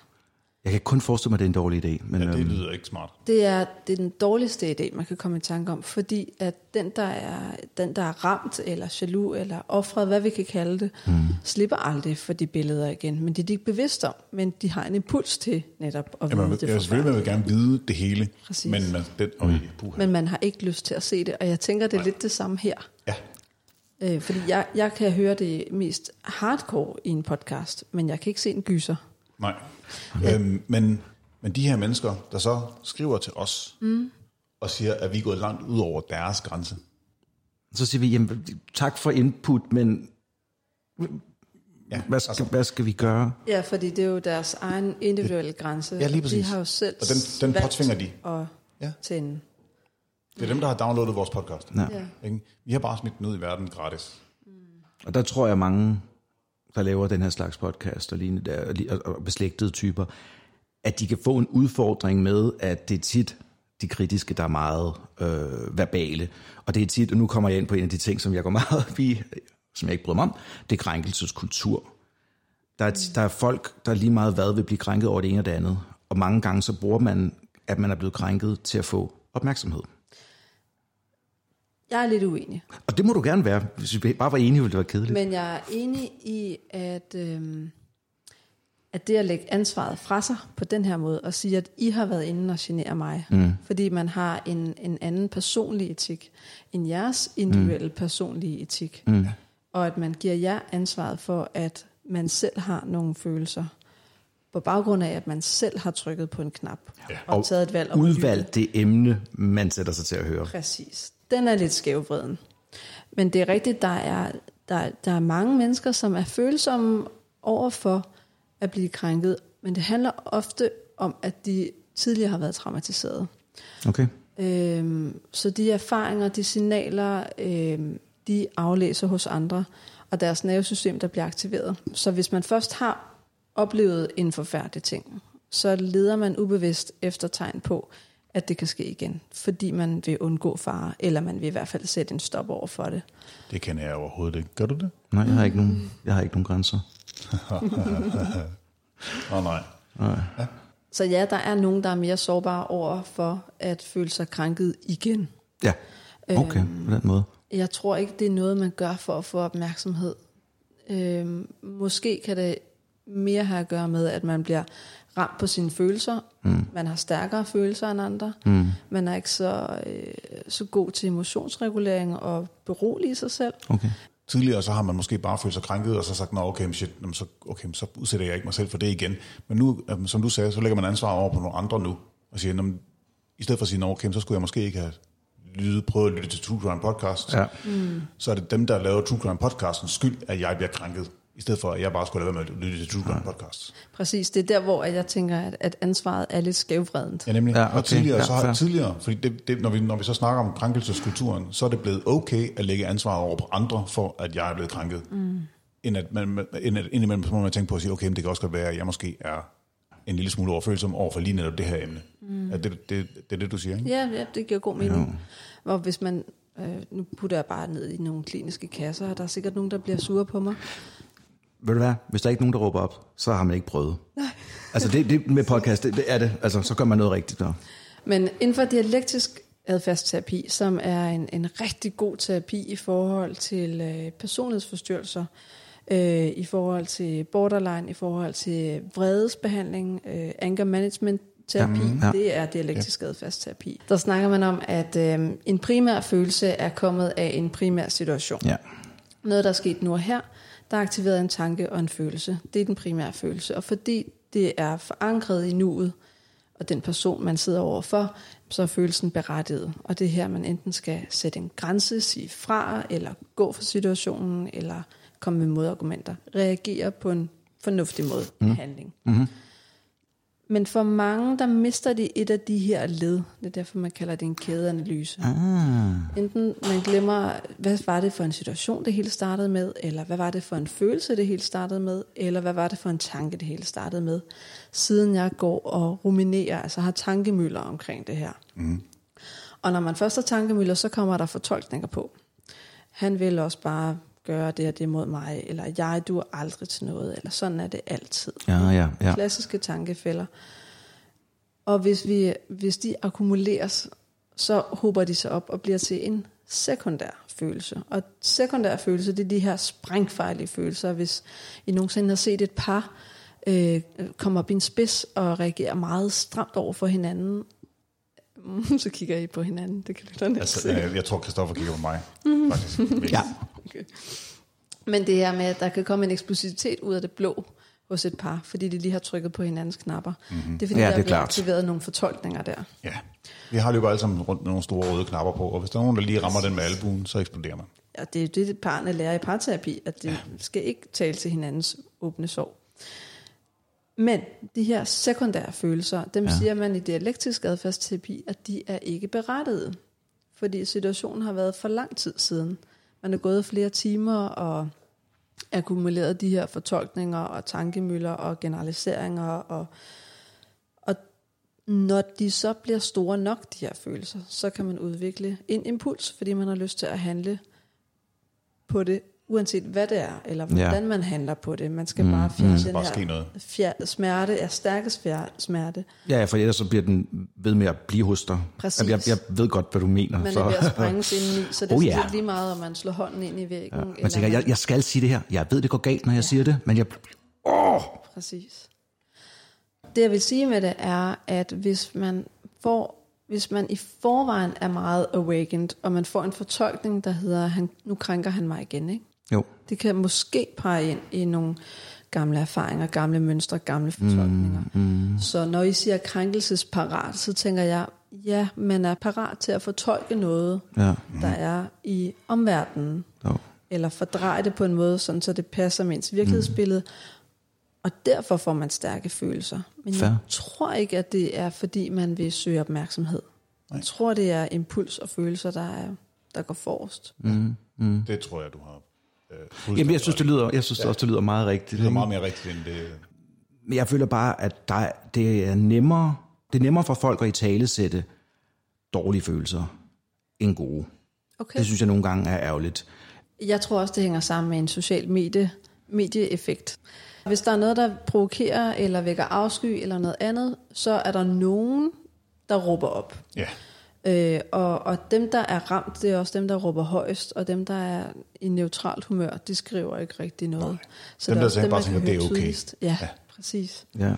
Jeg kan kun forestille mig, at det er en dårlig idé. Men, Ja, det øhm, lyder ikke smart. Det er, det er den dårligste idé, man kan komme i tanke om, fordi at den, der er, den, der er ramt, eller jaloux, eller offret, hvad vi kan kalde det, mm. slipper aldrig for de billeder igen. Men det er de ikke bevidst om, men de har en impuls til netop at Ja, vide man, det ja, selvfølgelig man vil gerne vide det hele, Præcis. men man, det, oh, puha. Men man har ikke lyst til at se det, og jeg tænker, det er lidt det samme her. ja, Øh, fordi jeg, jeg kan høre det mest hardcore i en podcast, men jeg kan ikke se en gyser. Nej. Øhm, men, men de her mennesker, der så skriver til os, mm. og siger, at vi er gået langt ud over deres grænse. så siger vi, jamen, tak for input, men Ja, hvad skal, altså, hvad skal vi gøre? Ja, fordi det er jo deres egen individuelle grænse. Ja, lige De præcis. har jo selv Og den- den påtvinger de. at Ja. tænde. Det er dem, der har downloadet vores podcast. Ja. Ja. Ikke? Vi har bare smidt den ud i verden gratis. Og der tror jeg mange, der laver den her slags podcast og, lignende der, og beslægtede typer, at de kan få en udfordring med, at det er tit de kritiske, der er meget øh, verbale. Og det er tit, og nu kommer jeg ind på en af de ting, som jeg går meget op i, som jeg ikke bryder mig om, det er krænkelseskultur. Der er, der er folk, der lige meget hvad vil blive krænket over det ene og det andet. Og mange gange så bruger man, at man er blevet krænket til at få opmærksomhed. Jeg er lidt uenig. Og det må du gerne være. Hvis vi bare var enige, ville det være kedeligt. Men jeg er enig i, at, øhm, at det at lægge ansvaret fra sig på den her måde, og sige, at I har været inde og genere mig, mm. fordi man har en, en anden personlig etik, end jeres individuelle mm. personlige etik. Mm. Og at man giver jer ansvaret for, at man selv har nogle følelser, på baggrund af, at man selv har trykket på en knap, ja. og, og taget et valg lytte. udvalgt det emne, man sætter sig til at høre. Præcis. Den er lidt skævvreden. Men det er rigtigt, der er, der, der er mange mennesker, som er følsomme over for at blive krænket, men det handler ofte om, at de tidligere har været traumatiseret. Okay. Øhm, så de erfaringer, de signaler, øhm, de aflæser hos andre, og deres nervesystem, der bliver aktiveret. Så hvis man først har oplevet en forfærdelig ting, så leder man ubevidst efter tegn på, at det kan ske igen, fordi man vil undgå fare, eller man vil i hvert fald sætte en stop over for det. Det kender jeg overhovedet ikke. Gør du det? Nej, jeg har ikke nogen, jeg har ikke nogen grænser. <laughs> Åh oh, nej. Så ja, der er nogen, der er mere sårbare over for at føle sig krænket igen. Ja, okay, på den måde. Jeg tror ikke, det er noget, man gør for at få opmærksomhed. Øhm, måske kan det mere have at gøre med, at man bliver ramt på sine følelser. Mm. Man har stærkere følelser end andre. Mm. Man er ikke så, øh, så god til emotionsregulering og berolige sig selv. Okay. Tidligere så har man måske bare følt sig krænket, og så sagt, nå okay, shit, så, okay, så udsætter jeg ikke mig selv for det igen. Men nu, øhm, som du sagde, så lægger man ansvar over på nogle andre nu, og siger, i stedet for at sige, nå okay, så skulle jeg måske ikke have lyttet, prøvet at lytte til True Crime Podcast, Ja. mm. så er det dem, der laver True Crime Podcastens skyld, at jeg bliver krænket, i stedet for at jeg bare skulle lade være med at lytte til True Crime Podcast. Præcis, det er der, hvor jeg tænker, at, at ansvaret er lidt skævvredent. Ja, nemlig. Ja, Ja, okay. Og tidligere, Ja, så har, tidligere fordi det, det, når, vi, når vi så snakker om krænkelseskulturen, så er det blevet okay at lægge ansvaret over på andre, for at jeg er blevet krænket. Mm. End at man, man- end at indimellem må man tænke på at sige, okay, men det kan også godt være, at jeg måske er en lille smule overfølsom over for lige netop det her emne. Mm. Er det, det, det, det er det, du siger, ikke? Ja, ja det giver god mening. Hvor hvis man, øh, nu putter jeg bare ned i nogle kliniske kasser, og der er sikkert nogen, der bliver sure på mig. Ved du hvad, hvis der ikke er nogen, der råber op, så har man ikke prøvet. Nej. Altså det, det med podcast, det, det er det. Altså, så gør man noget rigtigt. Der. Men inden for dialektisk adfærdsterapi, som er en, en rigtig god terapi i forhold til øh, personlighedsforstyrrelser, øh, i forhold til borderline, i forhold til vredesbehandling, øh, anger management terapi, ja, ja. det er dialektisk ja. adfærdsterapi. Der snakker man om, at øh, en primær følelse er kommet af en primær situation. Ja. Noget, der er sket nu og her, der er aktiveret en tanke og en følelse. Det er den primære følelse. Og fordi det er forankret i nuet, og den person, man sidder overfor, så er følelsen berettiget. Og det er her, man enten skal sætte en grænse, sige fra, eller gå for situationen, eller komme med modargumenter. Reagere på en fornuftig måde mm. handling. Mm-hmm. Men for mange, der mister de et af de her led. Det er derfor, man kalder det en kædeanalyse. Ah. Enten man glemmer, hvad var det for en situation, det hele startede med, eller hvad var det for en følelse, det hele startede med, eller hvad var det for en tanke, det hele startede med, siden jeg går og ruminerer, altså har tankemøller omkring det her. Mm. Og når man først har tankemøller, så kommer der fortolkninger på. Han vil også bare gøre det og det mod mig, eller jeg duer aldrig til noget, eller sådan er det altid. Ja, ja, ja. Klassiske tankefælder. Og hvis, vi, hvis de akkumuleres, så hober de sig op og bliver til en sekundær følelse. Og sekundær følelse, det er de her sprængfejlige følelser. Hvis I nogensinde har set et par øh, komme op i en spids og reagere meget stramt over for hinanden, <laughs> så kigger I på hinanden. Det kan lytterne Altså, se. øh, jeg tror, Kristoffer kigger på mig, mm. faktisk. Ja. Okay. Men det her med, at der kan komme en eksplosivitet ud af det blå hos et par, fordi de lige har trykket på hinandens knapper. Mm-hmm. Det er fordi, Ja, der det er bliver klart. aktiveret nogle fortolkninger der. ja. Vi har løbet alle sammen rundt med nogle store røde knapper på, og hvis der er nogen, der lige rammer den med albuen, så eksploderer man. Og det er jo det, parne lærer i parterapi, at det ja. skal ikke tale til hinandens åbne sorg. Men de her sekundære følelser, dem ja. siger man i dialektisk adfærdsterapi, at de er ikke berettigede. Fordi situationen har været for lang tid siden. Man er gået flere timer og akkumuleret de her fortolkninger og tankemøller og generaliseringer. Og, og når de så bliver store nok, de her følelser, så kan man udvikle en impuls, fordi man har lyst til at handle på det, uanset hvad det er, eller hvordan ja. man handler på det. Man skal mm, bare fjerne Der den bare her fjer- smerte, er stærkest fjer- smerte. Ja, ja, for ellers så bliver den ved med at blive hos dig. Præcis. Jeg, jeg ved godt, hvad du mener. Man så. er ved at sprænges indeni, så det er <laughs> Oh, ja. lige meget, om man slår hånden ind i væggen. Ja. Man tænker, jeg, jeg skal sige det her. Jeg ved, det går galt, når jeg ja. siger det, men jeg... Åh! Præcis. Det jeg vil sige med det er, at hvis man får hvis man i forvejen er meget awakened, og man får en fortolkning, der hedder, han, nu krænker han mig igen, ikke? Jo. Det kan måske pege ind i nogle gamle erfaringer, gamle mønstre, gamle fortolkninger. Mm, mm. Så når I siger krænkelsesparat, så tænker jeg, ja, man er parat til at fortolke noget, Ja. der er i omverdenen, Jo. eller fordreje det på en måde, sådan, så det passer med ens virkelighedsbillede, og derfor får man stærke følelser. Men Fair. jeg tror ikke, at det er, fordi man vil søge opmærksomhed. Jeg tror, det er impuls og følelser, der, er, der går forrest. Mm. Det tror jeg, du har. Øh, Jamen, jeg synes, det lyder, jeg synes ja. også, det lyder meget rigtigt. det er meget mere rigtigt, end det... Men jeg føler bare, at der, er- det er nemmere, det er nemmere for folk at i tale sætte dårlige følelser end gode. Okay. Det synes jeg nogle gange er ærgerligt. Jeg tror også, det hænger sammen med en social medie, medieeffekt. Hvis der er noget, der provokerer eller vækker afsky eller noget andet, så er der nogen, der råber op. Ja. Øh, og, og dem, der er ramt, det er også dem, der råber højst, og dem, der er i neutralt humør, de skriver ikke rigtig noget. Nej. Så Dem, det er der tænker- bare tænker, det er okay. tydeligst. Ja, ja, Ja. præcis. Ja.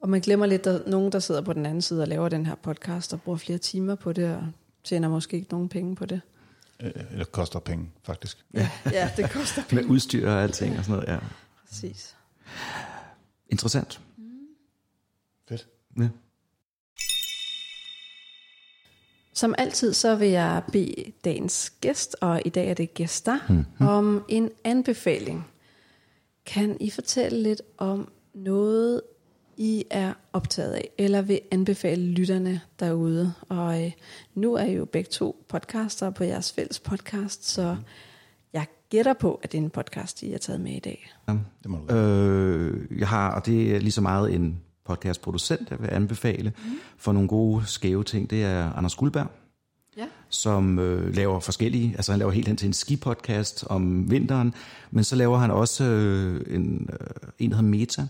Og man glemmer lidt, at der er nogen, der sidder på den anden side og laver den her podcast, og bruger flere timer på det, og tjener måske ikke nogen penge på det. Øh, Eller koster penge, faktisk. Ja, det koster Med udstyr og alting og sådan noget, ja. præcis. Interessant. Fedt. Ja. Som altid, så vil jeg bede dagens gæst, og i dag er det gæster, mm-hmm. om en anbefaling. Kan I fortælle lidt om noget, I er optaget af, eller vil anbefale lytterne derude? Og øh, nu er I jo begge to podcaster på jeres fælles podcast, så jeg gætter på, at det er en podcast, I har taget med i dag. Det må du. Øh, jeg har, og det er lige så meget en podcastproducent, jeg vil anbefale mm. for nogle gode, skæve ting. Det er Anders Guldberg, Ja. som øh, laver forskellige, altså han laver helt hen til en skipodcast om vinteren, men så laver han også øh, en, øh, en, der hedder Meta,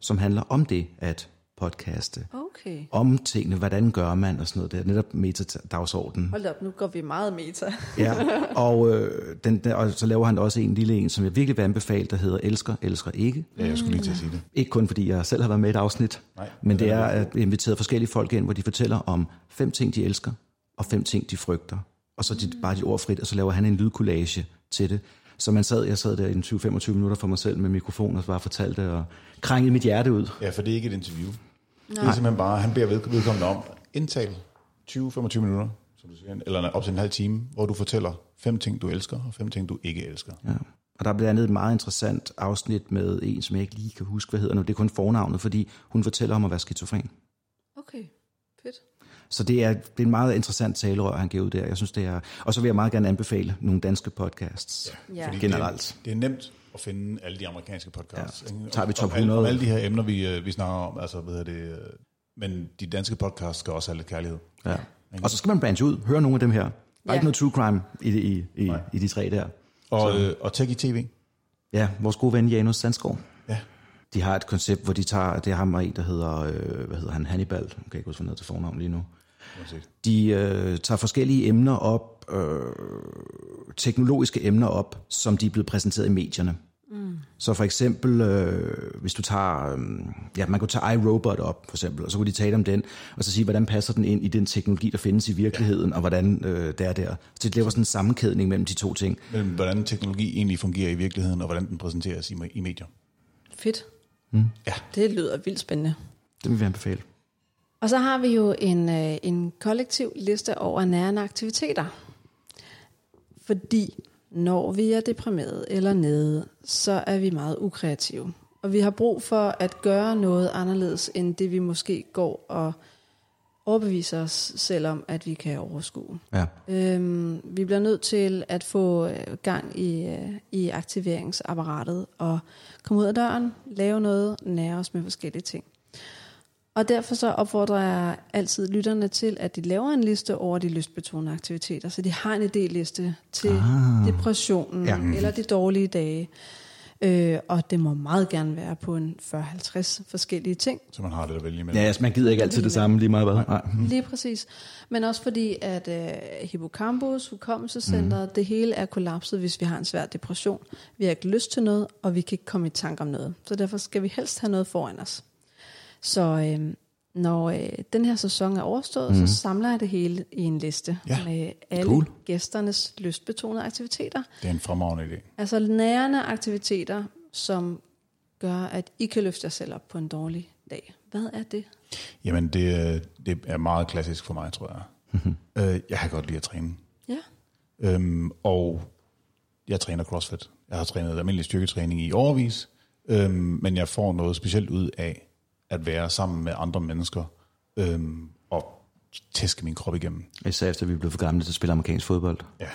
som handler om det at podcaste. Okay. Om tingene, hvordan gør man og sådan noget. Det er netop meta-dagsordenen. Hold op, nu går vi meget meta. <laughs> Ja, og, øh, den, der, og så laver han også en lille en, som jeg virkelig vil anbefale, der hedder Elsker, Elsker Ikke. Ja, jeg skulle lige til at sige det. Ikke kun fordi jeg selv har været med i et afsnit, Nej, men det det er er at inviteret forskellige folk ind, hvor de fortæller om fem ting, de elsker, og fem ting, de frygter. Og så er de, bare de ord frit, og så laver han en lydkollage til det. Så man sad, jeg sad der i en 20-25 minutter for mig selv med mikrofon, og bare fortalte og krængede mit hjerte ud. Ja, for det er ikke et interview. Det er simpelthen bare, han beder ved- vedkommende om indtal 20-25 minutter, som du siger, eller op til en halv time, hvor du fortæller fem ting, du elsker, og fem ting, du ikke elsker. Ja. Og der er blandt andet et meget interessant afsnit med en, som jeg ikke lige kan huske, hvad hedder nu. Det er kun fornavnet, fordi hun fortæller om at være skizofren. Okay, fedt. Så det er, det er en meget interessant talerør, han giver ud der. Jeg synes, det er... Og så vil jeg meget gerne anbefale nogle danske podcasts. Ja. Fordi Generelt. Det er, det er nemt at finde alle de amerikanske podcasts. Ja. Tager vi top om alle- 100? Om alle de her emner, vi, øh, vi snakker om, altså hvad hedder det... øh, Men de danske podcasts skal også have lidt kærlighed. Ja. Og så skal man branche ud. Høre nogle af dem her. Der er Ja. ikke noget true crime i, i, i, i de tre der. Og, øh, og Tech i TV. Ja, vores gode ven Janus Sandskov. Ja. De har et koncept, hvor de tager, det er ham og en, der hedder, øh, hvad hedder han, Hannibal. Jeg kan ikke huske, hvad han hedder til fornavn lige nu. De øh, tager forskellige emner op, øh, teknologiske emner op, som de er blevet præsenteret i medierne. Mm. Så for eksempel, øh, hvis du tager, øh, ja, man kunne tage iRobot op, for eksempel, og så kunne de tale om den, og så sige, hvordan passer den ind i den teknologi, der findes i virkeligheden, og hvordan øh, det er der. Så det laver sådan en sammenkædning mellem de to ting. Mellem hvordan teknologi egentlig fungerer i virkeligheden, og hvordan den præsenteres i, i medier. Fedt. Mm. Ja. Det lyder vildt spændende. Det vil vi anbefale. Og så har vi jo en, øh, en kollektiv liste over nærende aktiviteter. Fordi når vi er deprimeret eller nede, så er vi meget ukreative. Og vi har brug for at gøre noget anderledes, end det vi måske går og overbeviser os selv om, at vi kan overskue. Ja. Øhm, vi bliver nødt til at få øh, gang i, øh, i aktiveringsapparatet og komme ud af døren, lave noget, nære os med forskellige ting. Og derfor så opfordrer jeg altid lytterne til, at de laver en liste over de lystbetonede aktiviteter, så de har en idéliste til ah. depressionen Ja. eller de dårlige dage. Øh, og det må meget gerne være på en 40-50 forskellige ting. Så man har det at vælge imellem. Ja, altså, man gider ikke altid det samme lige meget hvad. Nej. Lige præcis. Men også fordi, at øh, hippocampus, hukommelsescenteret, mm. det hele er kollapset, hvis vi har en svær depression. Vi har ikke lyst til noget, og vi kan ikke komme i tanke om noget. Så derfor skal vi helst have noget foran os. Så øh, når øh, den her sæson er overstået, mm. så samler jeg det hele i en liste Ja. med alle Cool. gæsternes lystbetonede aktiviteter. Det er en fremragende idé. Altså nærende aktiviteter, som gør, at I kan løfte jer selv op på en dårlig dag. Hvad er det? Jamen, det, er- det er meget klassisk for mig, tror jeg. øh, jeg kan godt lide at træne. Ja. Øhm, og jeg træner CrossFit. Jeg har trænet almindelig styrketræning i overvis, øhm, men jeg får noget specielt ud af at være sammen med andre mennesker øhm, og tæske min krop igennem. Især efter vi blev for gamle til at spille amerikansk fodbold. Ja.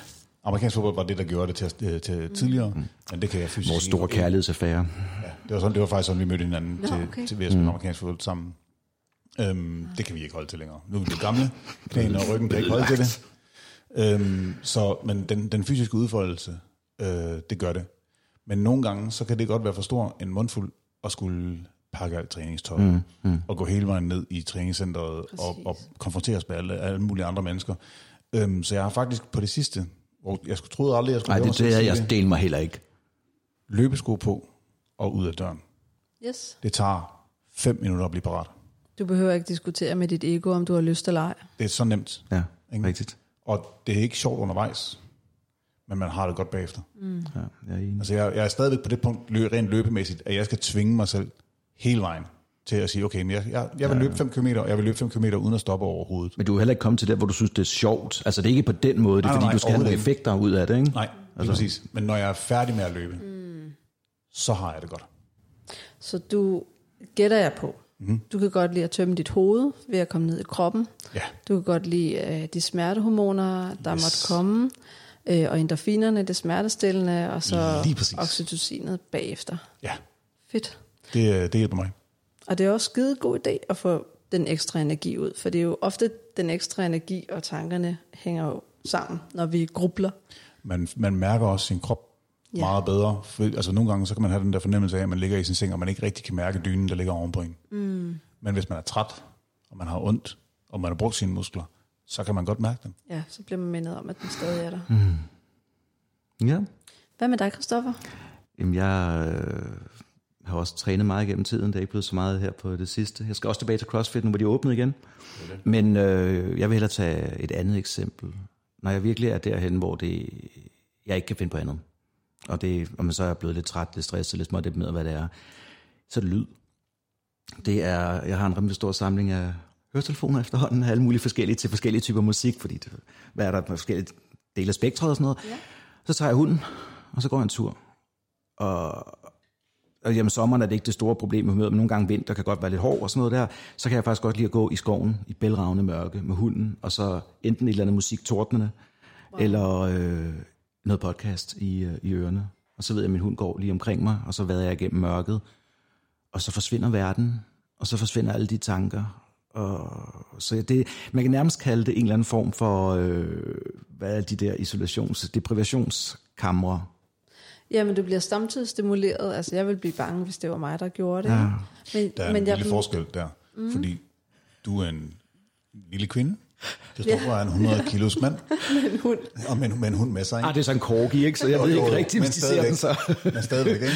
Amerikansk fodbold var det, der gjorde det til, øh, til tidligere, men det kan jeg fysisk Vores ikke- store kærlighedsaffære. Ja, det var, sådan, det var faktisk sådan, vi mødte hinanden Nå, til, okay. til ved at spille amerikansk fodbold sammen. Øhm, det kan vi ikke holde til længere. Nu er vi blevet gamle. <laughs> Knæene og ryggen kan ikke holde til det. Øhm, så, men den, den fysiske udfoldelse, øh, det gør det. Men nogle gange, så kan det godt være for stor en mundfuld at skulle pakke alt træningstøj mm, mm. og gå hele vejen ned i træningscenteret og, og konfronteres med alle, alle mulige andre mennesker. Øhm, så jeg har faktisk på det sidste, hvor jeg skulle troede aldrig, jeg skulle Nej, det, det sige jeg del mig heller ikke. løbesko på og ud af døren. Yes. Det tager fem minutter at blive parat. Du behøver ikke diskutere med dit ego, om du har lyst eller ej. Det er så nemt. Ja, Ikke? rigtigt. Og det er ikke sjovt undervejs, men man har det godt bagefter. Mm. Ja, jeg er enig. Altså jeg, jeg er stadigvæk på det punkt, lø, rent løbemæssigt, at jeg skal tvinge mig selv hele vejen til at sige, okay, men jeg, jeg, jeg vil løbe 5 km, og jeg vil løbe 5 km uden at stoppe overhovedet. Men du er heller ikke kommet til der, hvor du synes, det er sjovt. Altså, det er ikke på den måde. Det er Nej, fordi, nej, du skal have nogle effekter ud af det, ikke? Nej, lige altså. præcis. Men når jeg er færdig med at løbe, mm. så har jeg det godt. Så du gætter jeg på. Mm. Du kan godt lide at tømme dit hoved ved at komme ned i kroppen. Ja, Du kan godt lide øh, de smertehormoner, der yes. måtte komme. Øh, og endorfinerne, det smertestillende, og så oxytocinet bagefter. ja. Fedt. Det, øh, det hjælper mig. Og det er også skide god idé at få den ekstra energi ud, for det er jo ofte den ekstra energi og tankerne hænger jo sammen, når vi grubler. Man, man mærker også sin krop Ja. meget bedre. For, altså nogle gange, så kan man have den der fornemmelse af, at man ligger i sin seng, og man ikke rigtig kan mærke dynen, der ligger ovenpå en. Mm. Men hvis man er træt, og man har ondt, og man har brugt sine muskler, så kan man godt mærke dem. Ja, så bliver man mindet om, at den stadig er der. Ja. Hvad med dig, Christoffer? Jamen, jeg øh, har også trænet meget gennem tiden. Det er ikke blevet så meget her på det sidste. Jeg skal også tilbage til CrossFit, nu hvor de er åbnet igen. Men øh, jeg vil hellere tage et andet eksempel. Når jeg virkelig er derhen, hvor det, jeg ikke kan finde på andet. Og, det, og man så er blevet lidt træt, lidt stresset, lidt småt med, hvad det er. Så er det lyd. Det er, jeg har en rimelig stor samling af høretelefoner efterhånden, af alle mulige forskellige til forskellige typer musik, fordi det, hvad er der på forskellige dele af spektret og sådan noget. Ja. Så tager jeg hunden, og så går jeg en tur. Og, og jamen, sommeren er det ikke det store problem med humøret, men nogle gange vinter kan godt være lidt hård og sådan noget der. Så kan jeg faktisk godt lide at gå i skoven i bælragende mørke med hunden, og så enten et eller andet musik tordnende, wow. eller øh, noget podcast i, øh, i ørerne. Og så ved jeg, at min hund går lige omkring mig, og så vader jeg igennem mørket. Og så forsvinder verden, og så forsvinder alle de tanker. Og, så det, man kan nærmest kalde det en eller anden form for, øh, hvad er de der isolations, deprivationskamre. Jamen, du bliver samtidig stimuleret. Altså, jeg vil blive bange, hvis det var mig, der gjorde det. Ja. Men, Der er men en jeg lille forskel der, mm. fordi du er en lille kvinde. Det står for, er en 100 kilos mand, <laughs> med en hund. og med, en- med en hund med sig. Ah, det er så en korgi, ikke? Så jeg ved Jo, ikke jo, rigtigt, men hvis de ser den så. men stadigvæk, ikke?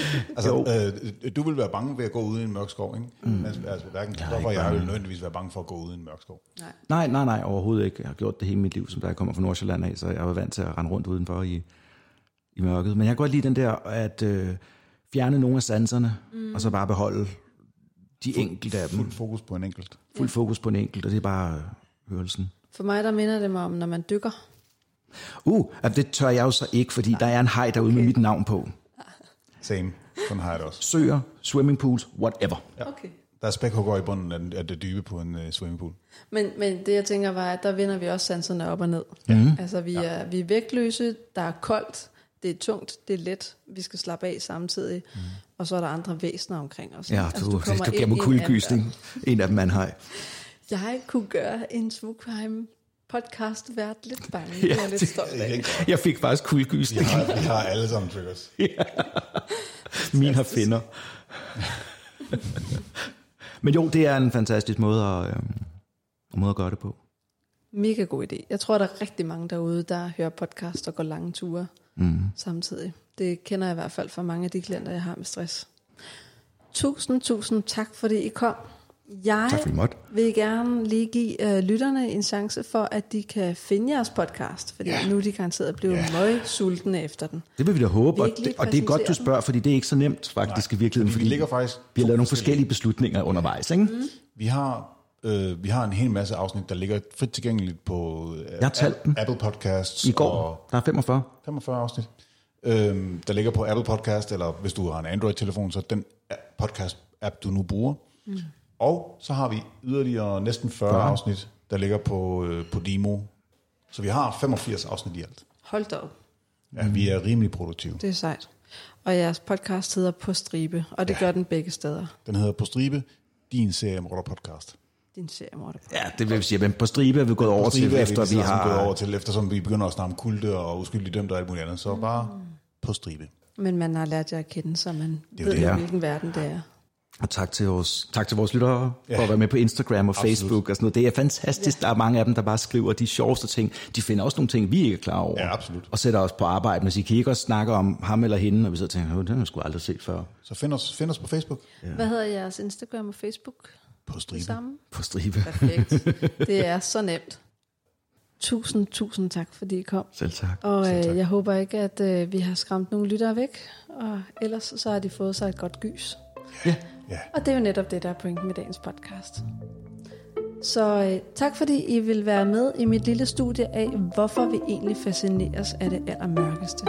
Jo. Altså, øh, du vil være bange ved at gå ude i en mørk skov, ikke? Mm. Men, altså, hverken Christoffer og jeg vil nødvendigvis være bange for at gå ude i en mørk skov. Nej, nej, nej, overhovedet ikke. Jeg har gjort det hele mit liv, som da jeg kommer fra Nordsjælland af, så jeg var vant til at rende rundt udenfor i, i mørket. Men jeg kan godt lide den der, at øh, fjerne nogle af sanserne, mm. og så bare beholde de enkelte af dem. Fuld fokus på en enkelt. Fuld fokus på en enkelt, og det er bare øh, hørelsen. For mig, der minder det mig om, når man dykker. Uh, altså, det tør jeg jo så ikke, fordi der er en hej derude med mit navn på. Same. Sådan har jeg det også. Søer, swimmingpools, whatever. Ja. Okay. Der er spækhugger i bunden af, den- af det dybe på en uh, swimmingpool. Men, men det, jeg tænker, var, at der vender vi også sanserne op og ned. Mm. Altså, vi, ja. er, vi er vægtløse, der er koldt, det er tungt, det er let, vi skal slappe af samtidig, mm. og så er der andre væsener omkring os. Ja, altså, du, kommer du giver ind mig i en kuldegysning. En af dem er en hej. anden- Jeg kunne gøre en Smukheim podcast vært lidt bange. Ja, Ja, det er jeg lidt stolt af. Jeg fik faktisk kuldegysning. Vi har, vi har alle sammen triggers. <laughs> Min har finder. <laughs> Men jo, det er en fantastisk måde at, øh, måde at gøre det på. Mega god idé. Jeg tror, der er rigtig mange derude, der hører podcast og går lange ture mm. samtidig. Det kender jeg i hvert fald fra mange af de klienter, jeg har med stress. Tusind, tusind tak, fordi I kom. Jeg Tak fordi I måtte. vil gerne lige give øh, lytterne en chance for, at de kan finde jeres podcast, fordi Ja. nu er de garanteret blevet Ja. møg sultne efter den. Det vil vi da håbe, og det, og det er godt, du spørger, fordi det er ikke så nemt faktisk Nej, i virkeligheden, fordi vi fordi ligger faktisk vi har lavet nogle forskellige- forskellige beslutninger undervejs. Ikke? Mm. Vi har, øh, vi har en hel masse afsnit, der ligger frit tilgængeligt på øh, Jeg talt dem. Apple Podcasts. I går, Og der er 45. 45 afsnit. Øhm, der ligger på Apple Podcast, eller hvis du har en Android-telefon, så den podcast-app, du nu bruger. Mm. Og så har vi yderligere næsten 40 40. afsnit, der ligger på, øh, på Demo. Så vi har 85 afsnit i alt. Hold da op, Ja, vi er rimelig produktive. det er sejt. Og jeres podcast hedder På Stribe, og det ja. gør den begge steder. Den hedder På Stribe, din serie om rotter podcast. din seriemorder. Ja, det vil vi sige, men på stribe er vi gået over til, Stribe er efter vi ligesom har... gået over til, eftersom vi begynder at snakke om kulte og uskyldige dømte og alt muligt andet. Så bare på stribe. Men man har lært jer at kende, så man jo ved, det, ja. hvilken verden det er. Og tak til vores, tak til vores lyttere ja. for at være med på Instagram og Absolut. Facebook og sådan noget. Det er fantastisk. Ja. Der er mange af dem, der bare skriver de sjoveste ting. De finder også nogle ting, vi ikke er klar over. Ja, absolut. Og sætter os på arbejde. Men så kan I ikke også snakke om ham eller hende, og vi så tænker, "Åh, den har jeg sgu aldrig set før. Så find os, find os på Facebook. Ja. Hvad hedder jeres Instagram og Facebook? På Det stribe. samme? På stribe. Perfekt. <laughs> det er så nemt. Tusind, tusind tak, fordi I kom. Selv tak. Og Selv øh, tak. jeg håber ikke, at øh, vi har skræmt nogle lyttere væk. Og ellers så har de fået sig et godt gys. Ja. Ja. Og det er jo netop det, der er pointen med dagens podcast. Så øh, tak fordi I vil være med i mit lille studie af, hvorfor vi egentlig fascineres af det allermørkeste.